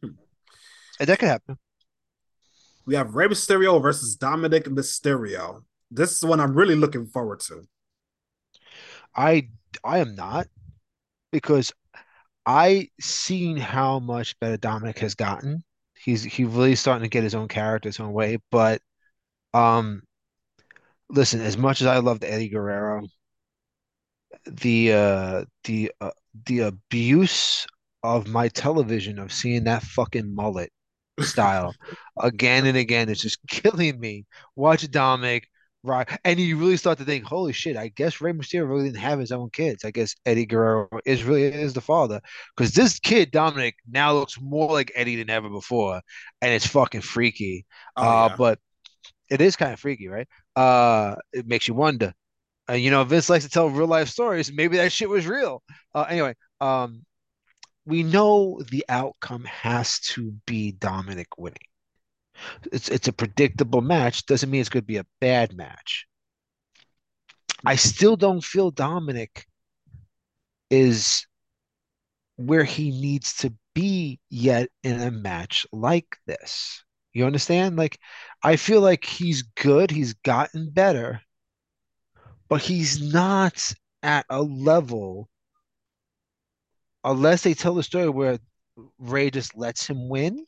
Hmm. And that could happen. We have Rey Mysterio versus Dominic Mysterio. This is one I'm really looking forward to. I I am not because I seen how much better Dominic has gotten. He's he really starting to get his own character, his own way. But um, listen, as much as I loved Eddie Guerrero, the uh the uh, the abuse of my television of seeing that fucking mullet style again and again It's just killing me. Watch Dominic Right. And you really start to think, holy shit, I guess Rey Mysterio really didn't have his own kids. I guess Eddie Guerrero is really is the father. Because this kid, Dominic, now looks more like Eddie than ever before. And it's fucking freaky. Oh, uh, yeah. but it is kind of freaky, right? Uh it makes you wonder. Uh, you know, Vince likes to tell real life stories. Maybe that shit was real. Uh, anyway, um, we know the outcome has to be Dominic winning it's it's a predictable match. Doesn't mean it's going to be a bad match. I still don't feel Dominic is where he needs to be yet in a match like this. You understand? Like, I feel like he's good. He's gotten better, but he's not at a level unless they tell the story where Rey just lets him win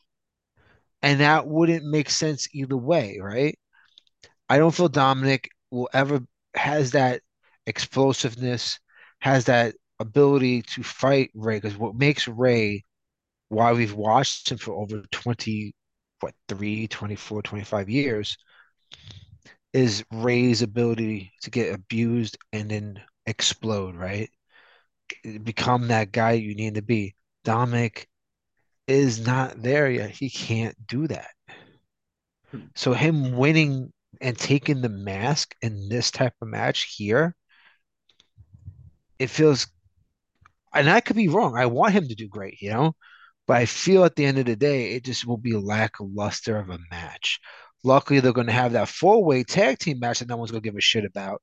and that wouldn't make sense either way, right? I don't feel Dominic will ever has that explosiveness, has that ability to fight Rey Because what makes Rey why we've watched him for over 20, what, 3, 24, 25 years, is Rey's ability to get abused and then explode, right? Become that guy you need to be. Dominic is not there yet. He can't do that. So him winning and taking the mask in this type of match here, it feels and I could be wrong. I want him to do great, you know, but I feel at the end of the day, it just will be lackluster of a match. Luckily, they're going to have that four way tag team match that no one's going to give a shit about.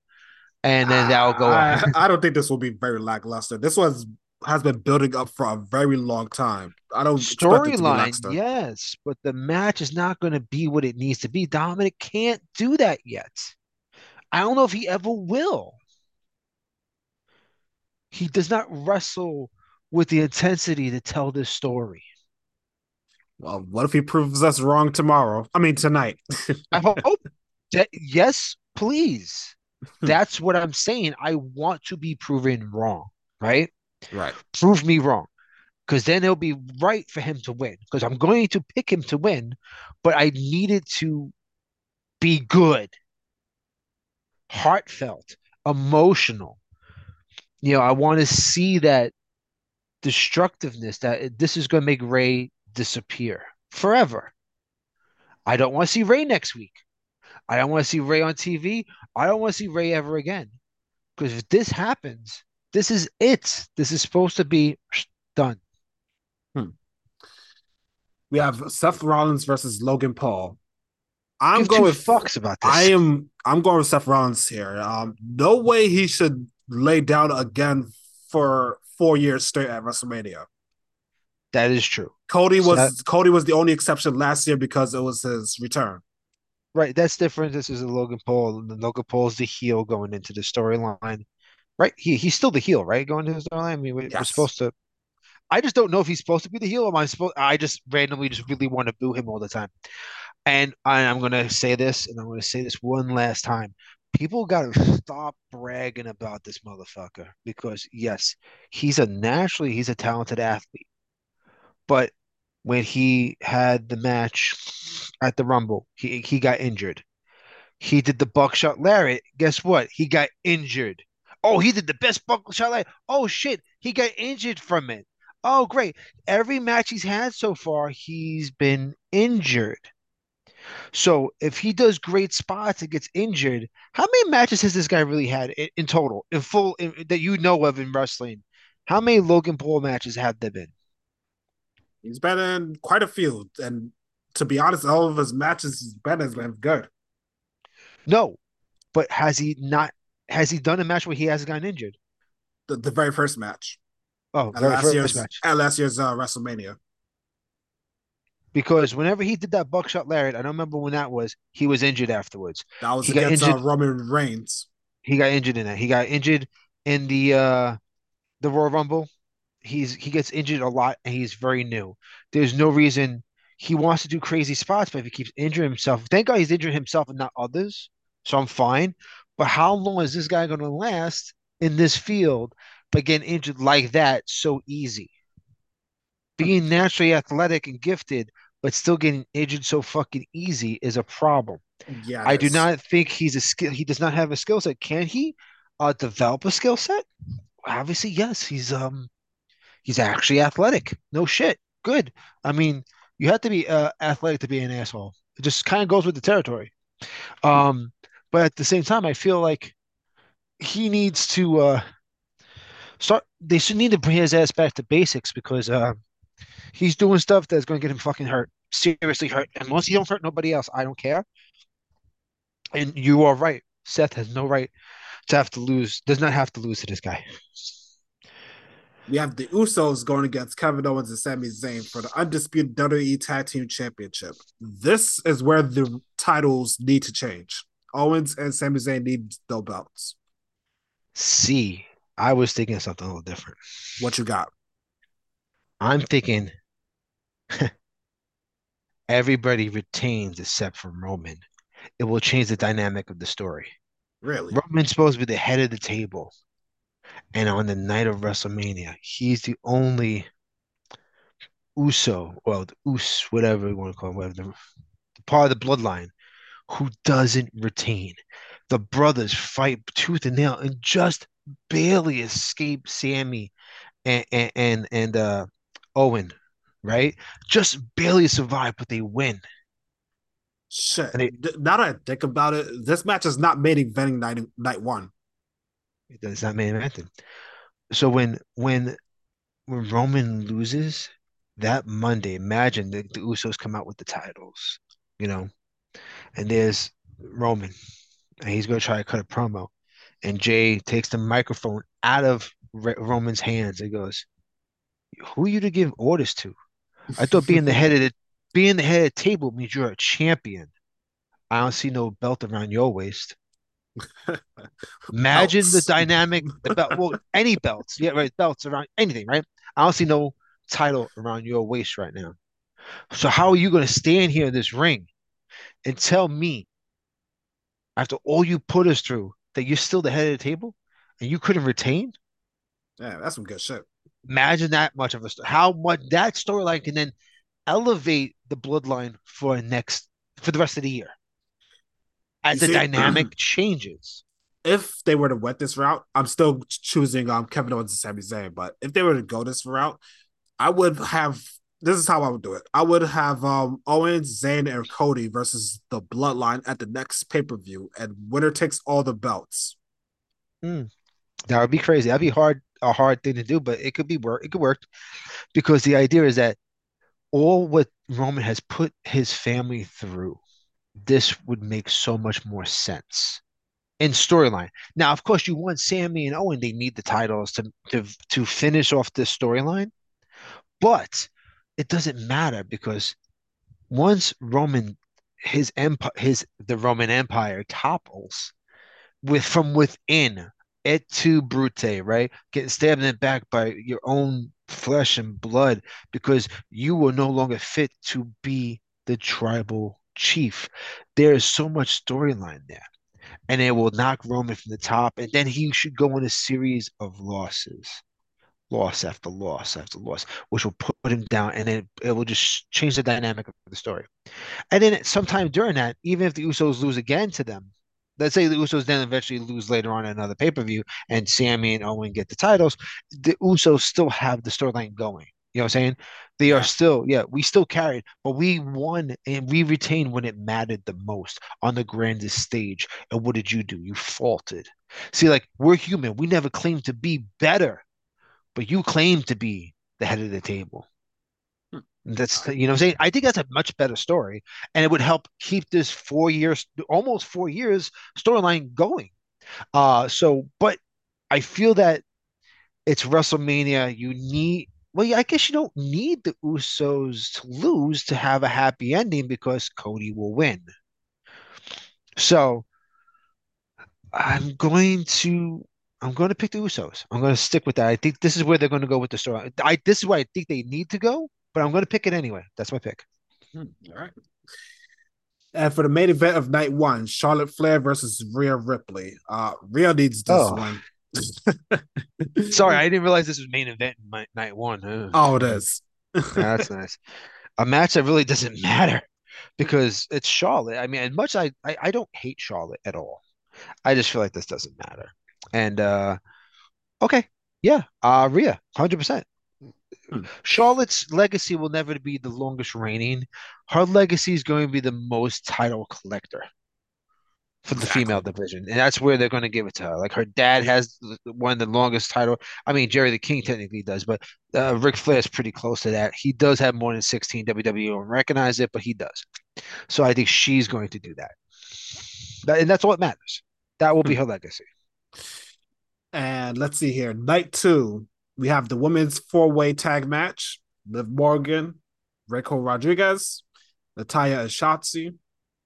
And then that'll go. I, I, don't think this will be very lackluster. This was has been building up for a very long time. I don't storyline, yes, but the match is not going to be what it needs to be. Dominic can't do that yet. I don't know if he ever will. He does not wrestle with the intensity to tell this story. Well, what if he proves us wrong tomorrow? I mean, tonight. I hope that, yes, please. That's what I'm saying. I want to be proven wrong, right? Right. Prove me wrong. Because then it'll be right for him to win. Because I'm going to pick him to win, but I needed to be good, heartfelt, emotional. You know, I want to see that destructiveness that this is going to make Rey disappear forever. I don't want to see Rey next week. I don't want to see Rey on TV. I don't want to see Rey ever again. Because if this happens, this is it. This is supposed to be done. Hmm. We have Seth Rollins versus Logan Paul. I'm Give going with fucks about this. I am. I'm going with Seth Rollins here. Um, no way he should lay down again for four years straight at WrestleMania. That is true. Cody was Seth, Cody was the only exception last year because it was his return. Right, that's different. This is a Logan Paul. Logan Paul's the heel going into the storyline right? He he's still the heel, right? Going to the storyline. I mean, we, are supposed to. I just don't know if he's supposed to be the heel. Or am I supposed? I just randomly just really want to boo him all the time. And I, I'm going to say this, and I'm going to say this one last time. People got to stop bragging about this motherfucker because yes, he's a naturally he's a talented athlete, but when he had the match at the Rumble, he he got injured. He did the buckshot lariat. Guess what? He got injured. Oh, he did the best buckshot like, oh shit, he got injured from it. Oh, great. Every match he's had so far, he's been injured. So if he does great spots and gets injured, how many matches has this guy really had in, in total, in full, in, that you know of in wrestling? How many Logan Paul matches have there been? He's been in quite a few, and to be honest, all of his matches he's been has been good. No, but has he not has he done a match where he hasn't gotten injured? The, the very first match. Oh, At last first year's match. at last year's uh, WrestleMania. Because whenever he did that buckshot lariat, I don't remember when that was. He was injured afterwards. That was He against uh. Roman Reigns. He got injured in that. He got injured in the uh the Royal Rumble. He's he gets injured a lot and he's very new. There's no reason he wants to do crazy spots, but if he keeps injuring himself, thank God he's injuring himself and not others. So I'm fine. But how long is this guy going to last in this field but getting injured like that so easy? Being naturally athletic and gifted, but still getting injured so fucking easy is a problem. Yeah, I do not think he's a skill. He does not have a skill set. Can he uh, develop a skill set? Obviously, yes. He's um he's actually athletic. No shit. Good. I mean, you have to be uh, athletic to be an asshole. It just kind of goes with the territory. Um, but at the same time, I feel like he needs to uh start. They should need to bring his ass back to basics because uh he's doing stuff that's going to get him fucking hurt, seriously hurt. And once he don't hurt nobody else, I don't care. And you are right. Seth has no right to have to lose. Does not have to lose to this guy. We have the Usos going against Kevin Owens and Sami Zayn for the undisputed WWE Tag Team Championship. This is where the titles need to change. Owens and Sami Zayn need no belts. See, I was thinking something a little different. What you got? I'm thinking everybody retains except for Roman. It will change the dynamic of the story. Really? Roman's supposed to be the head of the table. And on the night of WrestleMania, he's the only Uso, well, the Us, whatever you want to call him, whatever the, part of the bloodline who doesn't retain. The brothers fight tooth and nail and just barely escape Sami and and and, and uh, Owen, right? Just barely survive, but they win. Shit. And it- now that I think about it, this match is not main eventing night night one. It's not main evented. So when when when Roman loses that Monday, imagine the, the Usos come out with the titles, you know, and there's Roman, and he's to try to cut a promo, and Jey takes the microphone out of Re- Roman's hands and goes, "Who are you to give orders to? I thought being the head of the being the head of the table means you're a champion. I don't see no belt around your waist." Imagine the dynamic, the belt, well, any belts, yeah, right, belts around anything, right? I don't see no title around your waist right now. So how are you going to stand here in this ring and tell me, after all you put us through, that you're still the head of the table and you couldn't retain? Yeah, that's some good shit. Imagine that much of a sto- how much that storyline can then elevate the bloodline for next for the rest of the year as You the see- dynamic changes. If they were to went this route, I'm still choosing um Kevin Owens and Sami Zayn. But if they were to go this route, I would have. This is how I would do it. I would have um Owens, Zayn, and Cody versus the Bloodline at the next pay per view, and winner takes all the belts. That would be crazy. That'd be hard, a hard thing to do, but it could be work. It could work because the idea is that all what Roman has put his family through, this would make so much more sense in storyline. Now, of course, you want Sami and Owen; they need the titles to to to finish off this storyline, but it doesn't matter because once Roman, his empire, his the Roman Empire topples with from within et tu brute, right? Getting stabbed in the back by your own flesh and blood because you were no longer fit to be the tribal chief. There is so much storyline there. And it will knock Roman from the top, and then he should go on a series of losses. Loss after loss after loss, which will put him down, and then it will just change the dynamic of the story. And then sometime during that, even if the Usos lose again to them, let's say the Usos then eventually lose later on another pay per view, and Sami and Owen get the titles, the Usos still have the storyline going. You know what I'm saying? They are still, yeah, we still carried, but we won and we retained when it mattered the most on the grandest stage. And what did you do? You faulted. See, like we're human. We never claim to be better, but you claim to be the head of the table. Hmm. That's you know what I'm saying. I think that's a much better story, and it would help keep this four years, almost four years storyline going. Uh, so, but I feel that it's WrestleMania. You need, well, yeah, I guess you don't need the Usos to lose to have a happy ending because Cody will win. So I'm going to I'm going to pick the Usos. I'm going to stick with that. I think this is where they're going to go with the story. I this is where I think they need to go, but I'm going to pick it anyway. That's my pick. Hmm, all right. And for the main event of night one, Charlotte Flair versus Rhea Ripley. Uh, Rhea needs this oh. one. Sorry, I didn't realize this was main event in night one. Ugh. Oh, it is. that's nice. A match that really doesn't matter because it's Charlotte. I mean, as much I, I I don't hate Charlotte at all. I just feel like this doesn't matter. And uh okay, yeah, uh Rhea, hundred percent. Hmm. Charlotte's legacy will never be the longest reigning. Her legacy is going to be the most title collector for the exactly. female division, and that's where they're going to give it to her. Like her dad has one of the longest title. I mean, Jerry the King technically does, but uh, Ric Flair is pretty close to that. He does have more than sixteen WWE. Don't recognize it, but he does. So I think she's going to do that, that and that's all that matters. That will be hmm. her legacy. And let's see here. Night two, we have the women's four way tag match Liv Morgan, Raquel Rodriguez, Natalya as Shotzi,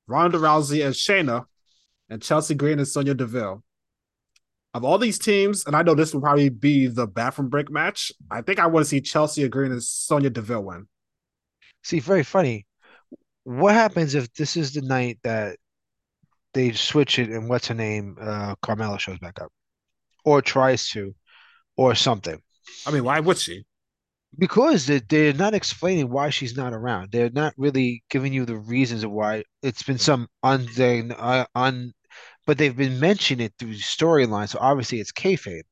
Ronda Rousey and Shayna, and Chelsea Green and Sonya Deville. Of all these teams, and I know this will probably be the bathroom break match, I think I want to see Chelsea Green and Sonya Deville win. See, very funny. What happens if this is the night that they switch it and what's her name, uh, Carmella shows back up, or tries to, or something. I mean, why would she? Because they, they're not explaining why she's not around. They're not really giving you the reasons of why. It's been some un, uh, un but they've been mentioning it through the storyline. So obviously it's kayfabe.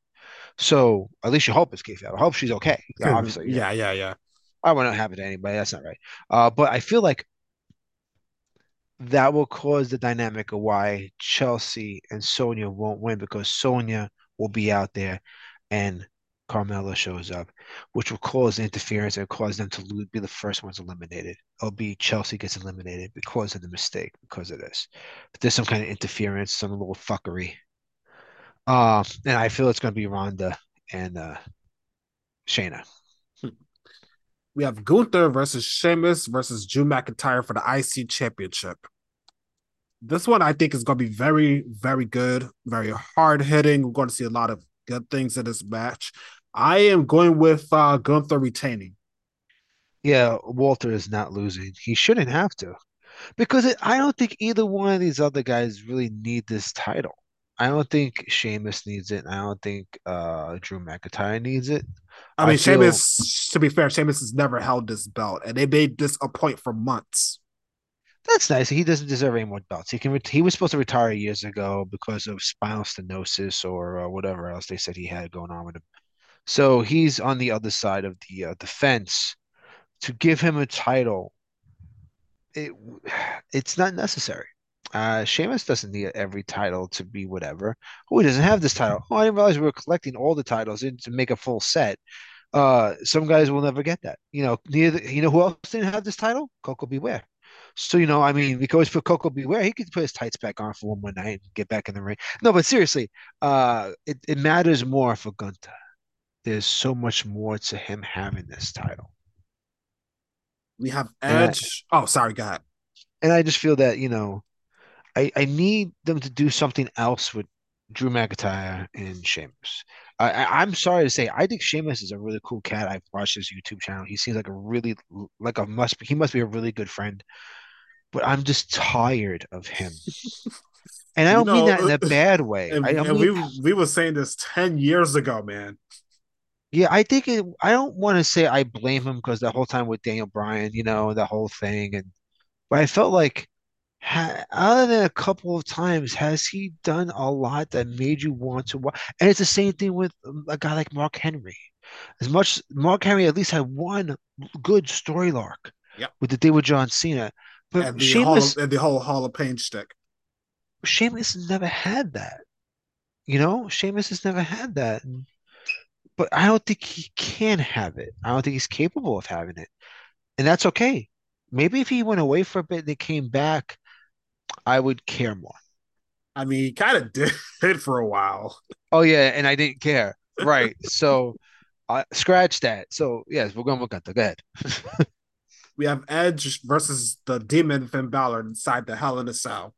So at least you hope it's kayfabe. I hope she's okay. Yeah, obviously. Yeah, yeah, yeah. yeah. I want to have it to anybody. That's not right. Uh, but I feel like that will cause the dynamic of why Chelsea and Sonya won't win because Sonya will be out there and Carmella shows up, which will cause interference and cause them to lose, be the first ones eliminated. Be Chelsea gets eliminated because of the mistake, because of this. But there's some kind of interference, some little fuckery. Uh, and I feel it's going to be Ronda and uh, Shayna. We have Gunther versus Sheamus versus Drew McIntyre for the IC Championship. This one I think is going to be very, very good, very hard hitting. We're going to see a lot of good things in this match. I am going with uh, Gunther retaining. Yeah, Walter is not losing. He shouldn't have to, because it, I don't think either one of these other guys really need this title. I don't think Sheamus needs it. I don't think uh, Drew McIntyre needs it. I mean, I feel... Sheamus. To be fair, Sheamus has never held this belt, and they made this a point for months. That's nice. He doesn't deserve any more belts. He can. He was supposed to retire years ago because of spinal stenosis or uh, whatever else they said he had going on with him. So he's on the other side of the uh, the fence. To give him a title, it it's not necessary. Uh, Sheamus doesn't need every title to be whatever. Oh, he doesn't have this title. Oh, I didn't realize we were collecting all the titles to make a full set. Uh, some guys will never get that. You know, neither. You know who else didn't have this title? Koko B. Ware. So you know, I mean, we could always put Koko B. Ware. He could put his tights back on for one more night and get back in the ring. No, but seriously, uh, it, it matters more for Gunther. There's so much more to him having this title. We have Edge. I, oh, sorry, God. And I just feel that you know, I I need them to do something else with Drew McIntyre and Sheamus. I, I, am sorry to say, I think Sheamus is a really cool cat. I've watched his YouTube channel. He seems like a really like a must. He must be a really good friend but I'm just tired of him. And I don't you know, mean that in a uh, bad way. And, and we we were saying this ten years ago, man. Yeah, I think it, I don't want to say I blame him because the whole time with Daniel Bryan, you know, the whole thing, and but I felt like, ha, other than a couple of times, has he done a lot that made you want to watch? And it's the same thing with um, a guy like Mark Henry. As much Mark Henry at least had one good story arc yep. with the day with John Cena. But and the Sheamus, Hall, and the whole Hall of Pain stick. Sheamus has never had that. You know, Sheamus has never had that. But I don't think he can have it. I don't think he's capable of having it. And that's okay. Maybe if he went away for a bit and they came back, I would care more. I mean, he kind of did for a while. Oh yeah, and I didn't care. Right. So I scratch that. So yes, we're going to look at the good. we have Edge versus the Demon Finn Balor inside the Hell in a Cell.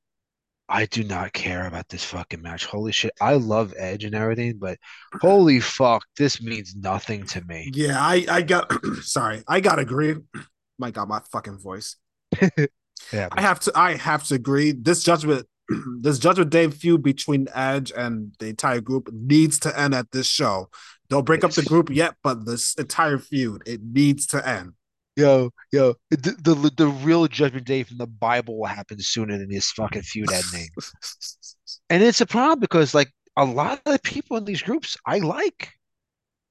I do not care about this fucking match. Holy shit. I love Edge and everything, but uh, holy fuck, this means nothing to me. Yeah, I, I got sorry, I gotta agree. My god, my fucking voice. yeah, I have to I have to agree. This judgment this Judgment Day feud between Edge and the entire group needs to end at this show. Don't break up the group yet, but this entire feud it needs to end. Yo, yo, the, the the real Judgment Day from the Bible will happen sooner than this fucking feud ending. and it's a problem because like a lot of the people in these groups I like,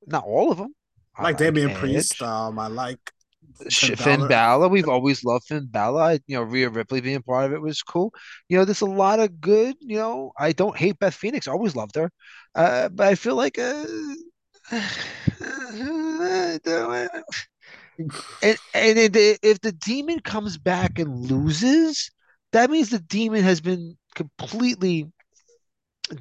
not all of them. I like, like Damian Edge. Priest. Um, I like Finn, Finn Balor. Balor. We've always loved Finn Balor. You know, Rhea Ripley being part of it was cool. You know, there's a lot of good. You know, I don't hate Beth Phoenix. I always loved her, uh, but I feel like. Uh, and and if the demon comes back and loses, that means the demon has been completely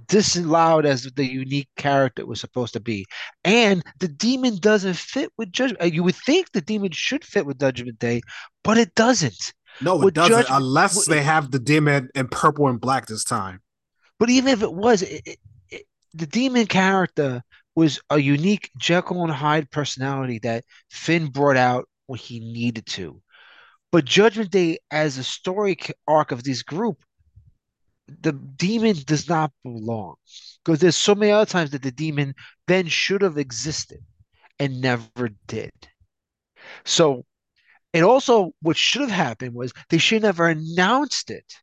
disallowed as the unique character it was supposed to be. And the demon doesn't fit with Judgment. Uh, you would think the demon should fit with Judgment Day, but it doesn't. No, it with doesn't, Judgment, unless they have the demon in purple and black this time. But even if it was, it, it, the demon character was a unique Jekyll and Hyde personality that Finn brought out when he needed to. But Judgment Day, as a story arc of this group, the demon does not belong because there's so many other times that the demon then should have existed and never did. So, and also what should have happened was they should never announced it.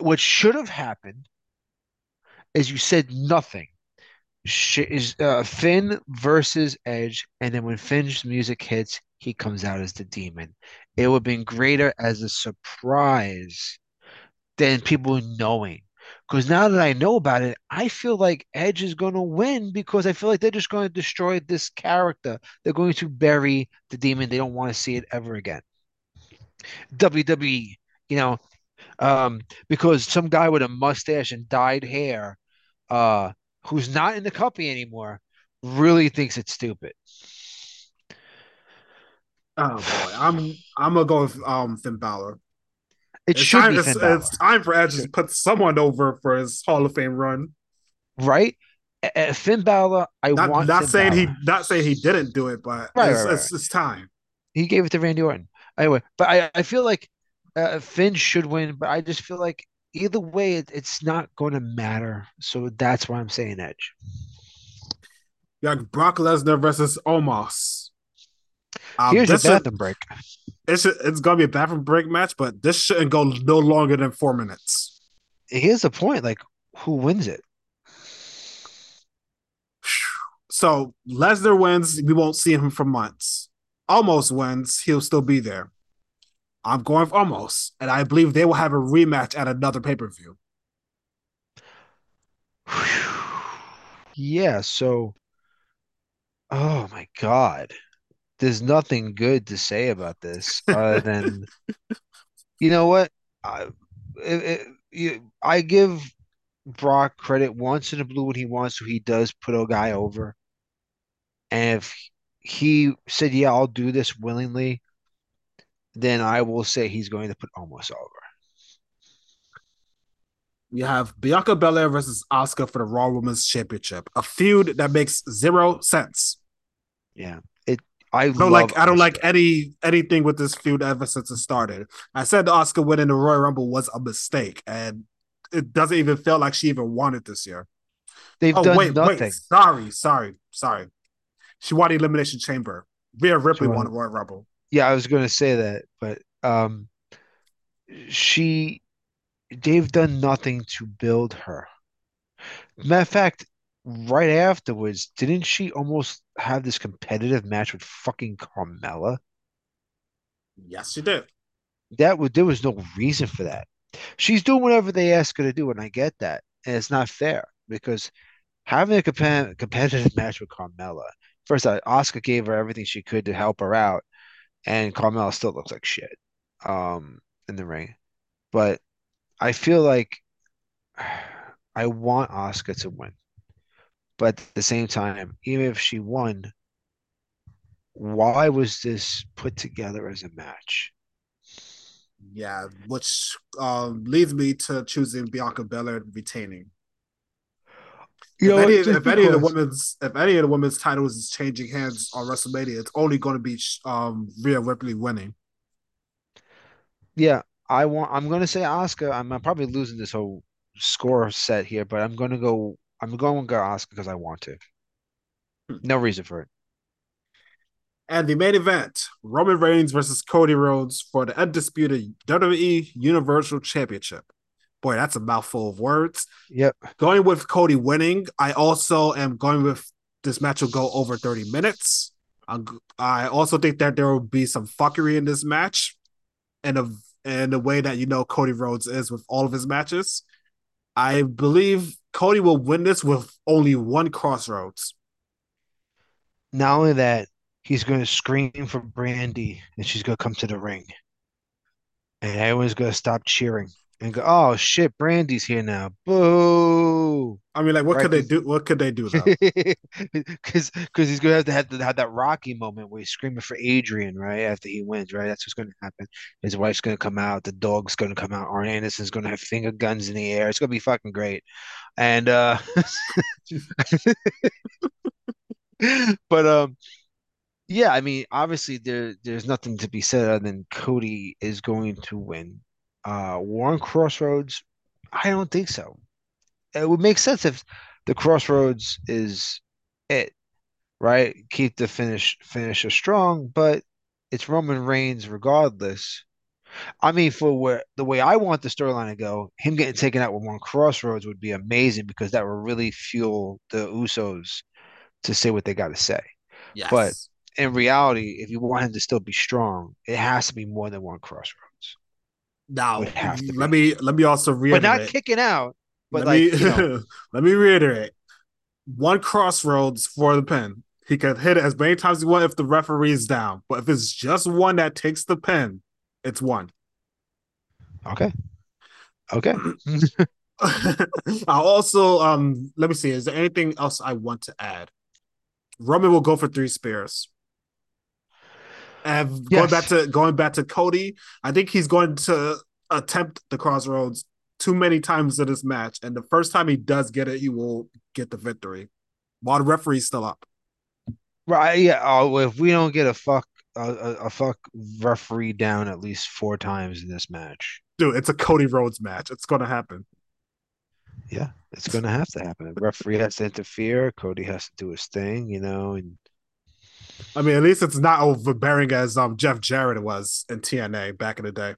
What should have happened is you said nothing. Is uh, Finn versus Edge, and then when Finn's music hits, he comes out as the demon. It would have been greater as a surprise than people knowing. Because now that I know about it, I feel like Edge is going to win because I feel like they're just going to destroy this character. They're going to bury the demon. They don't want to see it ever again. WWE, you know, um, because some guy with a mustache and dyed hair, uh, who's not in the company anymore, really thinks it's stupid. Oh boy, I'm I'm gonna go with um Finn Balor. It it's should time, be it's, it's, time for Edge to put someone over for his Hall of Fame run. Right? Uh, Finn Balor, I not, want. Not Finn saying Balor. he, not saying he didn't do it, but right, it's, right, right. It's, it's, time. He gave it to Randy Orton. Anyway, but I, I feel like uh, Finn should win, but I just feel like either way, it, it's not going to matter. So that's why I'm saying Edge. Yeah, Brock Lesnar versus Omos. Um, Here's a bathroom break it's it's gonna be a bathroom break match, but this shouldn't go no longer than four minutes. Here's the point: like, who wins it? So Lesnar wins, we won't see him for months. Omos wins, he'll still be there. I'm going for Omos, and I believe they will have a rematch at another pay per view. Yeah. So, oh my god there's nothing good to say about this other than you know what I, it, it, you, I give Brock credit once in a blue when he wants to. He does put a guy over, and if he said, "Yeah, I'll do this willingly," then I will say he's going to put Omos over. We have Bianca Belair versus Asuka for the Raw Women's Championship, a feud that makes zero sense. Yeah, it. I don't like I don't like any anything with this feud ever since it started. I said Asuka winning the Royal Rumble was a mistake, and it doesn't even feel like she even wanted this year. They've oh, done wait, nothing. Wait, sorry, sorry, sorry. She won the Elimination Chamber. Rhea Ripley won, won the Royal Rumble. Yeah, I was going to say that, but um, she, they've done nothing to build her. Matter of fact, right afterwards, didn't she almost have this competitive match with fucking Carmella? Yes, she did. That was there was no reason for that. She's doing whatever they ask her to do, and I get that, and it's not fair because having a comp- competitive match with Carmella. First, uh, Asuka gave her everything she could to help her out, and Carmella still looks like shit um, in the ring. But I feel like I want Asuka to win. But at the same time, even if she won, why was this put together as a match? Yeah, which um, leads me to choosing Bianca Belair retaining. You if know, any, if any of the women's if any of the women's titles is changing hands on WrestleMania, it's only going to be um, Rhea Ripley winning. Yeah, I want. I'm going to say Asuka. I'm, I'm probably losing this whole score set here, but I'm going to go. I'm going to go Asuka because I want to. Hmm. No reason for it. And the main event Roman Reigns versus Cody Rhodes for the undisputed WWE Universal Championship. Boy, that's a mouthful of words. Yep. Going with Cody winning, I also am going with this match will go over 30 minutes. I also think that there will be some fuckery in this match and a and the way that you know Cody Rhodes is with all of his matches. I believe Cody will win this with only one crossroads. Not only that, he's going to scream for Brandi and she's going to come to the ring. And everyone's going to stop cheering and go, "Oh shit, Brandi's here now!" Boo! I mean, like, what right? could they do? What could they do? Because because he's gonna have to have to have that Rocky moment where he's screaming for Adrian right after he wins. Right, that's what's gonna happen. His wife's gonna come out. The dog's gonna come out. Arn Anderson's gonna have finger guns in the air. It's gonna be fucking great. And uh, but um, yeah, I mean, obviously there there's nothing to be said other than Cody is going to win. Uh, Warren Crossroads, I don't think so. It would make sense if the Crossroads is it, right? Keep the finish finisher strong, but it's Roman Reigns regardless. I mean, for where the way I want the storyline to go, him getting taken out with one crossroads would be amazing because that would really fuel the Usos to say what they got to say. Yes. But in reality, if you want him to still be strong, it has to be more than one crossroads. Now, let me let me also reiterate, but not kicking out. But let like, me, you know. let me reiterate: one crossroads for the pin. He can hit it as many times as he want if the referee is down. But if it's just one that takes the pin, it's one. Okay. Okay. I also um let me see. Is there anything else I want to add? Roman will go for three spears. And yes. going back to going back to Cody, I think he's going to attempt the crossroads too many times in this match, and the first time he does get it, he will get the victory while the referee's still up. Right? Yeah. Oh, if we don't get a fuck a, a fuck referee down at least four times in this match, dude, it's a Cody Rhodes match. It's gonna happen. Yeah, it's gonna have to happen. The referee has to interfere. Cody has to do his thing, you know, and I mean, at least it's not overbearing as um Jeff Jarrett was in TNA back in the day.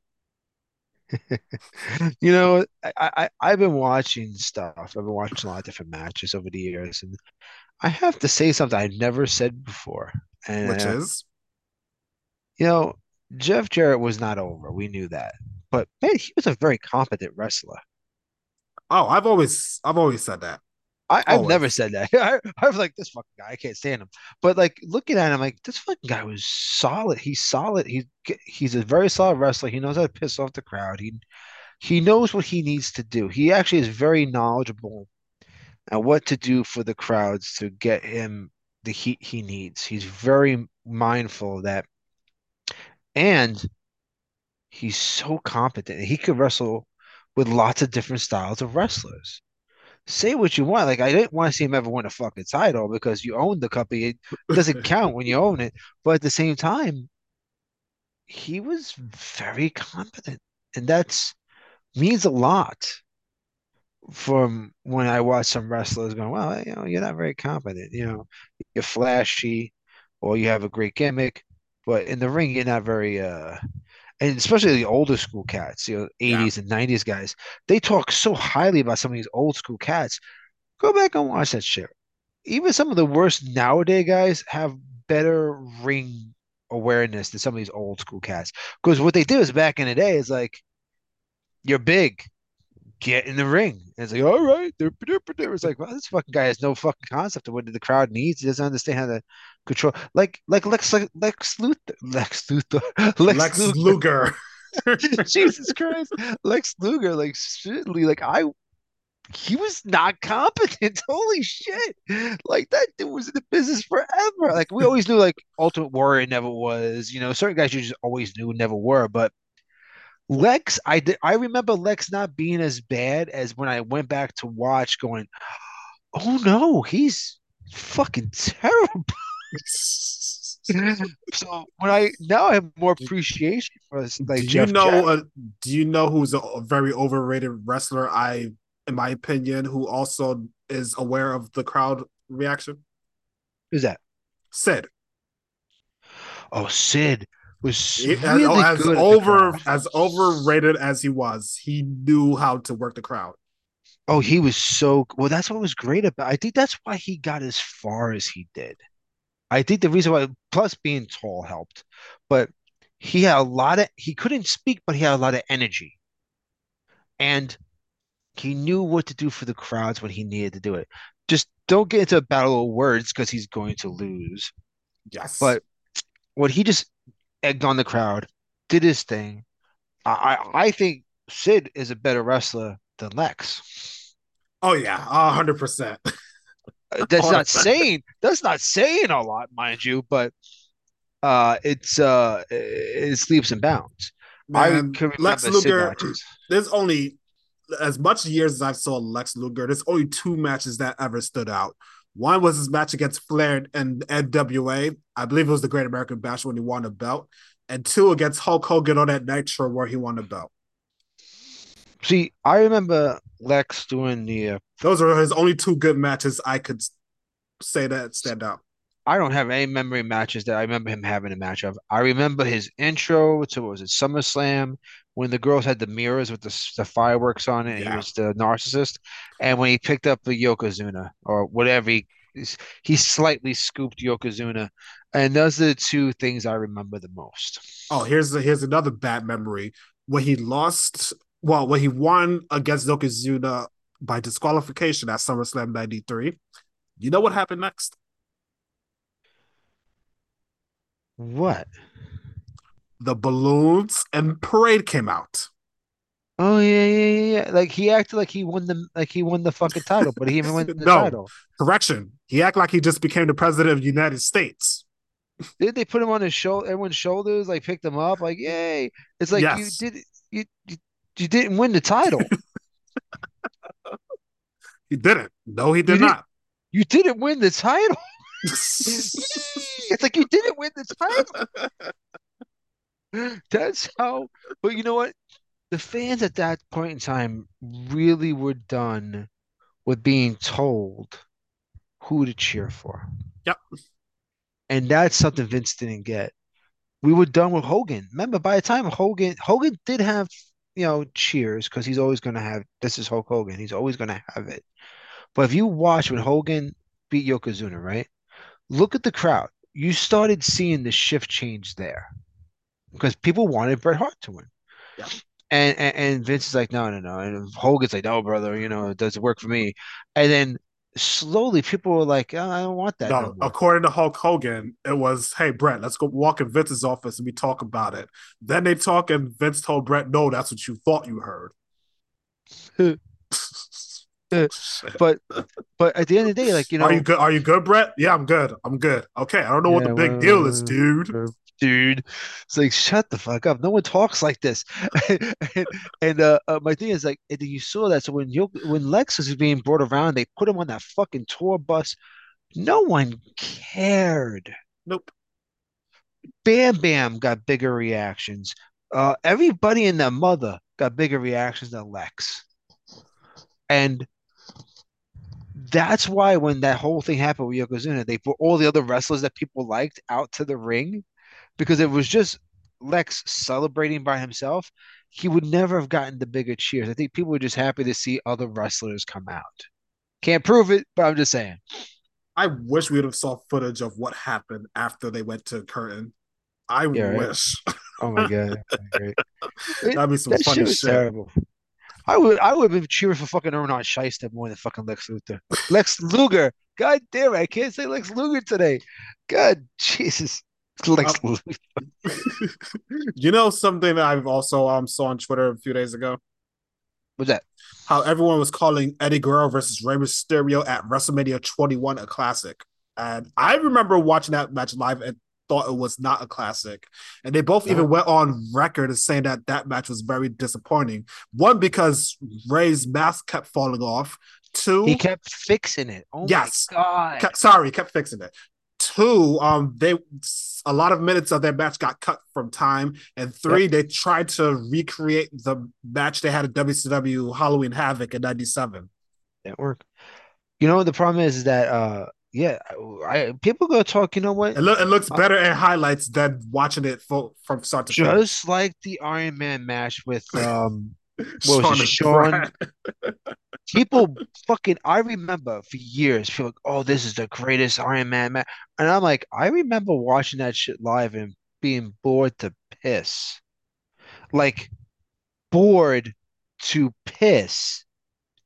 you know, I, I I've been watching stuff. I've been watching a lot of different matches over the years, and I have to say something I've never said before, and which is, you know, Jeff Jarrett was not over. We knew that, but man, he was a very competent wrestler. Oh, I've always I've always said that. I, have never said that. I, I, was like, this fucking guy, I can't stand him. But like looking at him, like this fucking guy was solid. He's solid. He's he's a very solid wrestler. He knows how to piss off the crowd. He he knows what he needs to do. He actually is very knowledgeable and what to do for the crowds to get him the heat he needs. He's very mindful of that, and he's so competent. He could wrestle with lots of different styles of wrestlers say what you want. Like I didn't want to see him ever win a fucking title because you own the company. It doesn't count when you own it. But at the same time, he was very competent, and that's means a lot. From when I watch some wrestlers going, well, you know, you're not very competent. You know, you're flashy, or you have a great gimmick, but in the ring, you're not very uh and especially the older school cats, you know, 80s yeah. and 90s guys, they talk so highly about some of these old school cats. Go back and watch that shit. Even some of the worst nowadays guys have better ring awareness than some of these old school cats. Because what they do is back in the day is like, you're big, get in the ring. And it's like, all right, it's like, well, this fucking guy has no fucking concept of what the crowd needs. He doesn't understand how to control. Like, like Lex, like Lex Luthor, Lex Luthor, Lex, Lex Luger. Jesus Christ, Lex Luger, like certainly, like I, he was not competent. Holy shit! Like that dude was in the business forever. Like we always knew, like Ultimate Warrior never was. You know, certain guys you just always knew never were. But Lex, I did. I remember Lex not being as bad as when I went back to watch. Going, oh no, he's fucking terrible. so when I now I have more appreciation for this, like do Jeff you know? Uh, do you know who's a, a very overrated wrestler? I, in my opinion, who also is aware of the crowd reaction. who's that? Sid. Oh, Sid was as, uh, really oh, as good at the over as overrated as he was, he knew how to work the crowd. Oh, he was so well. That's what was great about. I think that's why he got as far as he did. I think the reason why, plus being tall helped, but he had a lot of. He couldn't speak, but he had a lot of energy, and he knew what to do for the crowds when he needed to do it. Just don't get into a battle of words because he's going to lose. Yes, But what he just egged on the crowd, did his thing. I I, I think Sid is a better wrestler than Lex. oh yeah, a hundred percent. Uh, That's not saying that's not saying a lot, mind you, but uh, it's uh, it's leaps and bounds. I Man, remember Lex Luger. There's only as much years as I saw Lex Luger. There's only two matches that ever stood out. One was his match against Flair and NWA. I believe it was the Great American Bash when he won a belt, and two against Hulk Hogan on that Nitro where he won a belt. See, I remember Lex doing the. Uh, Those are his only two good matches I could say that stand out. I don't have any memory matches that I remember him having a match of. I remember his intro to what was it SummerSlam when the girls had the mirrors with the, the fireworks on it. And Yeah. he was the narcissist, and when he picked up the Yokozuna or whatever he he slightly scooped Yokozuna, and those are the two things I remember the most. Oh, here's here's another bad memory when he lost. Well, when he won against Yokozuna by disqualification at SummerSlam '93. You know what happened next? What? The balloons and parade came out. Oh yeah, yeah, yeah, yeah. Like he acted like he won the like he won the fucking title, but he even won the No. title. Correction. He acted like he just became the president of the United States. Did they put him on his shoulder, everyone's shoulders, like picked him up, like yay? It's like Yes. you did you, you you didn't win the title. He didn't. No, he did You didn't- not. you didn't win the title. It's like you didn't win the title. That's how. But you know what? The fans at that point in time really were done with being told who to cheer for. Yep. And that's something Vince didn't get. We were done with Hogan. Remember, by the time Hogan Hogan did have, you know, cheers because he's always going to have. This is Hulk Hogan. He's always going to have it. But if you watch when Hogan beat Yokozuna, right? Look at the crowd. You started seeing the shift change there because people wanted Bret Hart to win. Yeah. And, and and Vince is like, no, no, no. And Hogan's like, no, brother, you know, it doesn't work for me. And then slowly people were like, oh, I don't want that. No, No, according to Hulk Hogan, it was, hey, Bret, let's go walk in Vince's office and we talk about it. Then they talk, and Vince told Bret, no, that's what you thought you heard. But but at the end of the day, like you know, are you good? Are you good, Bret? Yeah, I'm good. I'm good. Okay, I don't know what the big well, deal is, uh, dude. dude. It's like shut the fuck up. No one talks like this. and and uh, uh, my thing is like, you saw that. So when you when Lex was being brought around, they put him on that fucking tour bus. No one cared. Nope. Bam Bam got bigger reactions. Uh, everybody and their mother got bigger reactions than Lex. And that's why when that whole thing happened with Yokozuna, they put all the other wrestlers that people liked out to the ring because it was just Lex celebrating by himself. He would never have gotten the bigger cheers. I think people were just happy to see other wrestlers come out. Can't prove it, but I'm just saying. I wish we would have saw footage of what happened after they went to curtain. I Yeah, right. wish Oh my god, that'd be some That funny shit shit. terrible. I would I would have been cheering for fucking Irwin Schyster more than fucking Lex Luthor. Lex Luger. God damn it, I can't say Lex Luger today. God Jesus. Lex Uh, Luger. you know something that I've also um saw on Twitter a few days ago. What's that? how everyone was calling Eddie Guerrero versus Rey Mysterio at WrestleMania 21 a classic. And I remember watching that match live and thought it was not a classic. And they both even went on record as saying that that match was very disappointing. One, because Rey's mask kept falling off. Two, he kept fixing it. Oh yes. god! Kept, sorry, kept fixing it. Two, um, they a lot of minutes of their match got cut from time, and three, yep. they tried to recreate the match they had at WCW Halloween Havoc in '97. Didn't work. You know the problem is, is that uh yeah, I people go talk. You know what? It, lo- it looks better in highlights than watching it full, from start to finish. Just like the Iron Man match with um, what was it, Shawn? people fucking I remember for years feel like, oh, this is the greatest Iron Man match. And I'm like, I remember watching that shit live and being bored to piss. Like bored to piss.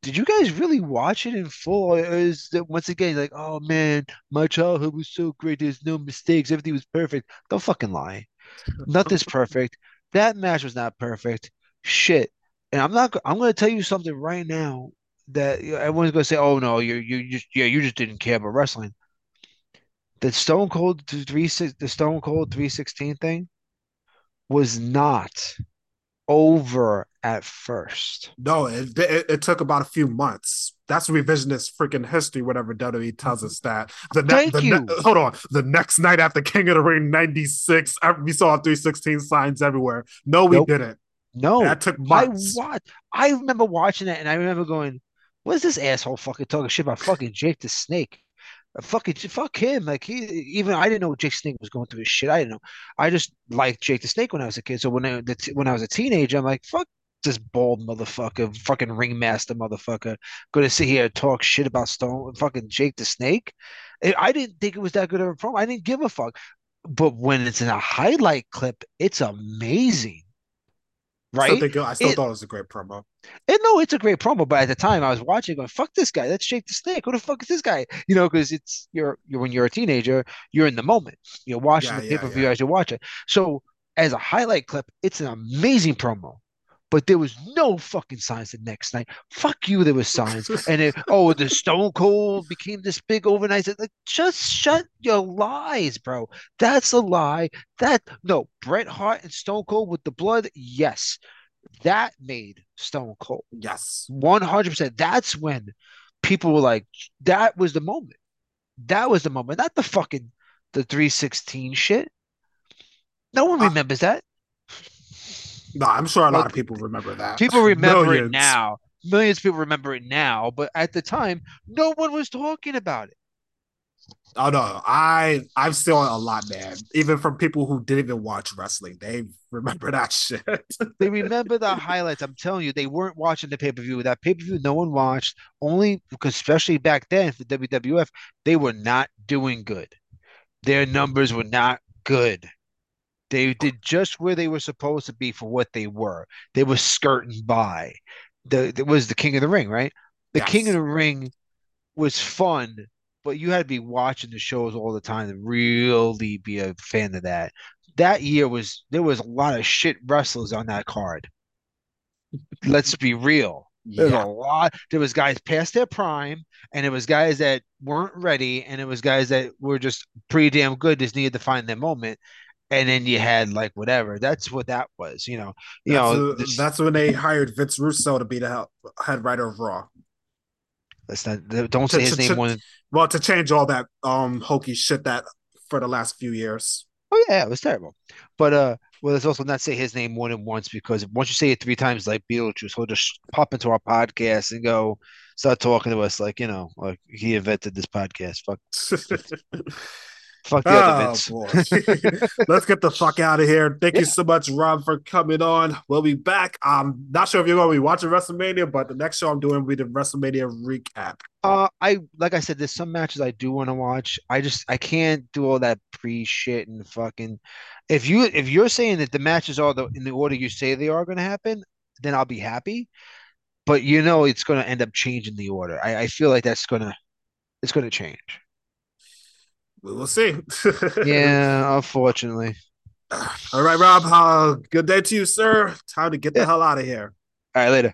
Did you guys really watch it in full? Or is that once again like, oh man, my childhood was so great. There's no mistakes. Everything was perfect. Don't fucking lie. Nothing's perfect. That match was not perfect. Shit. And I'm not. I'm going to tell you something right now that everyone's going to say, "Oh no, you you just yeah, you just didn't care about wrestling." The Stone Cold three the Stone Cold three sixteen thing was not over at first. No, it, it, it took about a few months. That's revisionist freaking history. Whatever WWE tells us that the, ne- the ne- hold on the next night after King of the Ring '96, we saw 316 signs everywhere. No, we nope. didn't. No, that took months. I what? I remember watching it, and I remember going, "What's this asshole fucking talking shit about fucking Jake the Snake?" Uh, fucking fuck him. Like he even I didn't know Jake Snake was going through his shit. I didn't know. I just liked Jake the Snake when I was a kid. So when I the, when I was a teenager, I'm like, fuck this bald motherfucker, fucking ringmaster motherfucker, going to sit here and talk shit about Stone, fucking Jake the Snake. I didn't think it was that good of a promo. I didn't give a fuck. But when it's in a highlight clip, it's amazing right? I still, think, I still it, thought it was a great promo. And no, it's a great promo, but at the time I was watching, going, "Fuck this guy! Let's shake the snake. Who the fuck is this guy?" You know, because it's you're, you're when you're a teenager, you're in the moment. You're watching yeah, the pay per view yeah. as you watch it. So as a highlight clip, it's an amazing promo but there was no fucking signs the next night. Fuck you, there was signs. and it, oh, the Stone Cold became this big overnight. Like, just shut your lies, bro. That's a lie. That no, Bret Hart and Stone Cold with the blood, yes. That made Stone Cold. Yes. 100%. That's when people were like, that was the moment. That was the moment. Not the fucking the 316 shit. No one remembers uh, that. No, I'm sure a lot of people remember that. People remember Millions. it now. Millions of people remember it now, but at the time, no one was talking about it. Oh no, I I've seen a lot, man. Even from people who didn't even watch wrestling, they remember that shit. they remember the highlights. I'm telling you, they weren't watching the pay per view. That pay per view, no one watched. Only because, especially back then for WWF, they were not doing good. Their numbers were not good. They did just where they were supposed to be for what they were. They were skirting by. The it was the King of the Ring, right? The yes. King of the Ring was fun, but you had to be watching the shows all the time to really be a fan of that. That year was there was a lot of shit wrestlers on that card. Let's be real. There's yeah. a lot. There was guys past their prime, and it was guys that weren't ready, and it was guys that were just pretty damn good. Just needed to find their moment and then you had like whatever. That's what that was, you know. You that's know, a, this, that's when they hired Vince Russo to be the head writer of Raw. Let's not don't to, say his to, name. To, well, to change all that um hokey shit that for the last few years. Oh yeah, it was terrible. But uh, well, let's also not say his name more than once because once you say it three times, like Beetlejuice, he'll just pop into our podcast and go start talking to us like you know, like he invented this podcast. Fuck. Fuck the oh, other Vince. Let's get the fuck out of here. Thank yeah. you so much, Rob, for coming on. We'll be back. I'm not sure if you're going to be watching WrestleMania, but the next show I'm doing will be the WrestleMania recap. Uh, I like I said, there's some matches I do want to watch. I just I can't do all that pre shit and fucking. If you if you're saying that the matches are the in the order you say they are going to happen, then I'll be happy. But you know, it's going to end up changing the order. I, I feel like that's gonna it's going to change we will see. yeah, unfortunately. All right, Rob. Uh, good day to you, sir. Time to get yeah. the hell out of here. All right, later.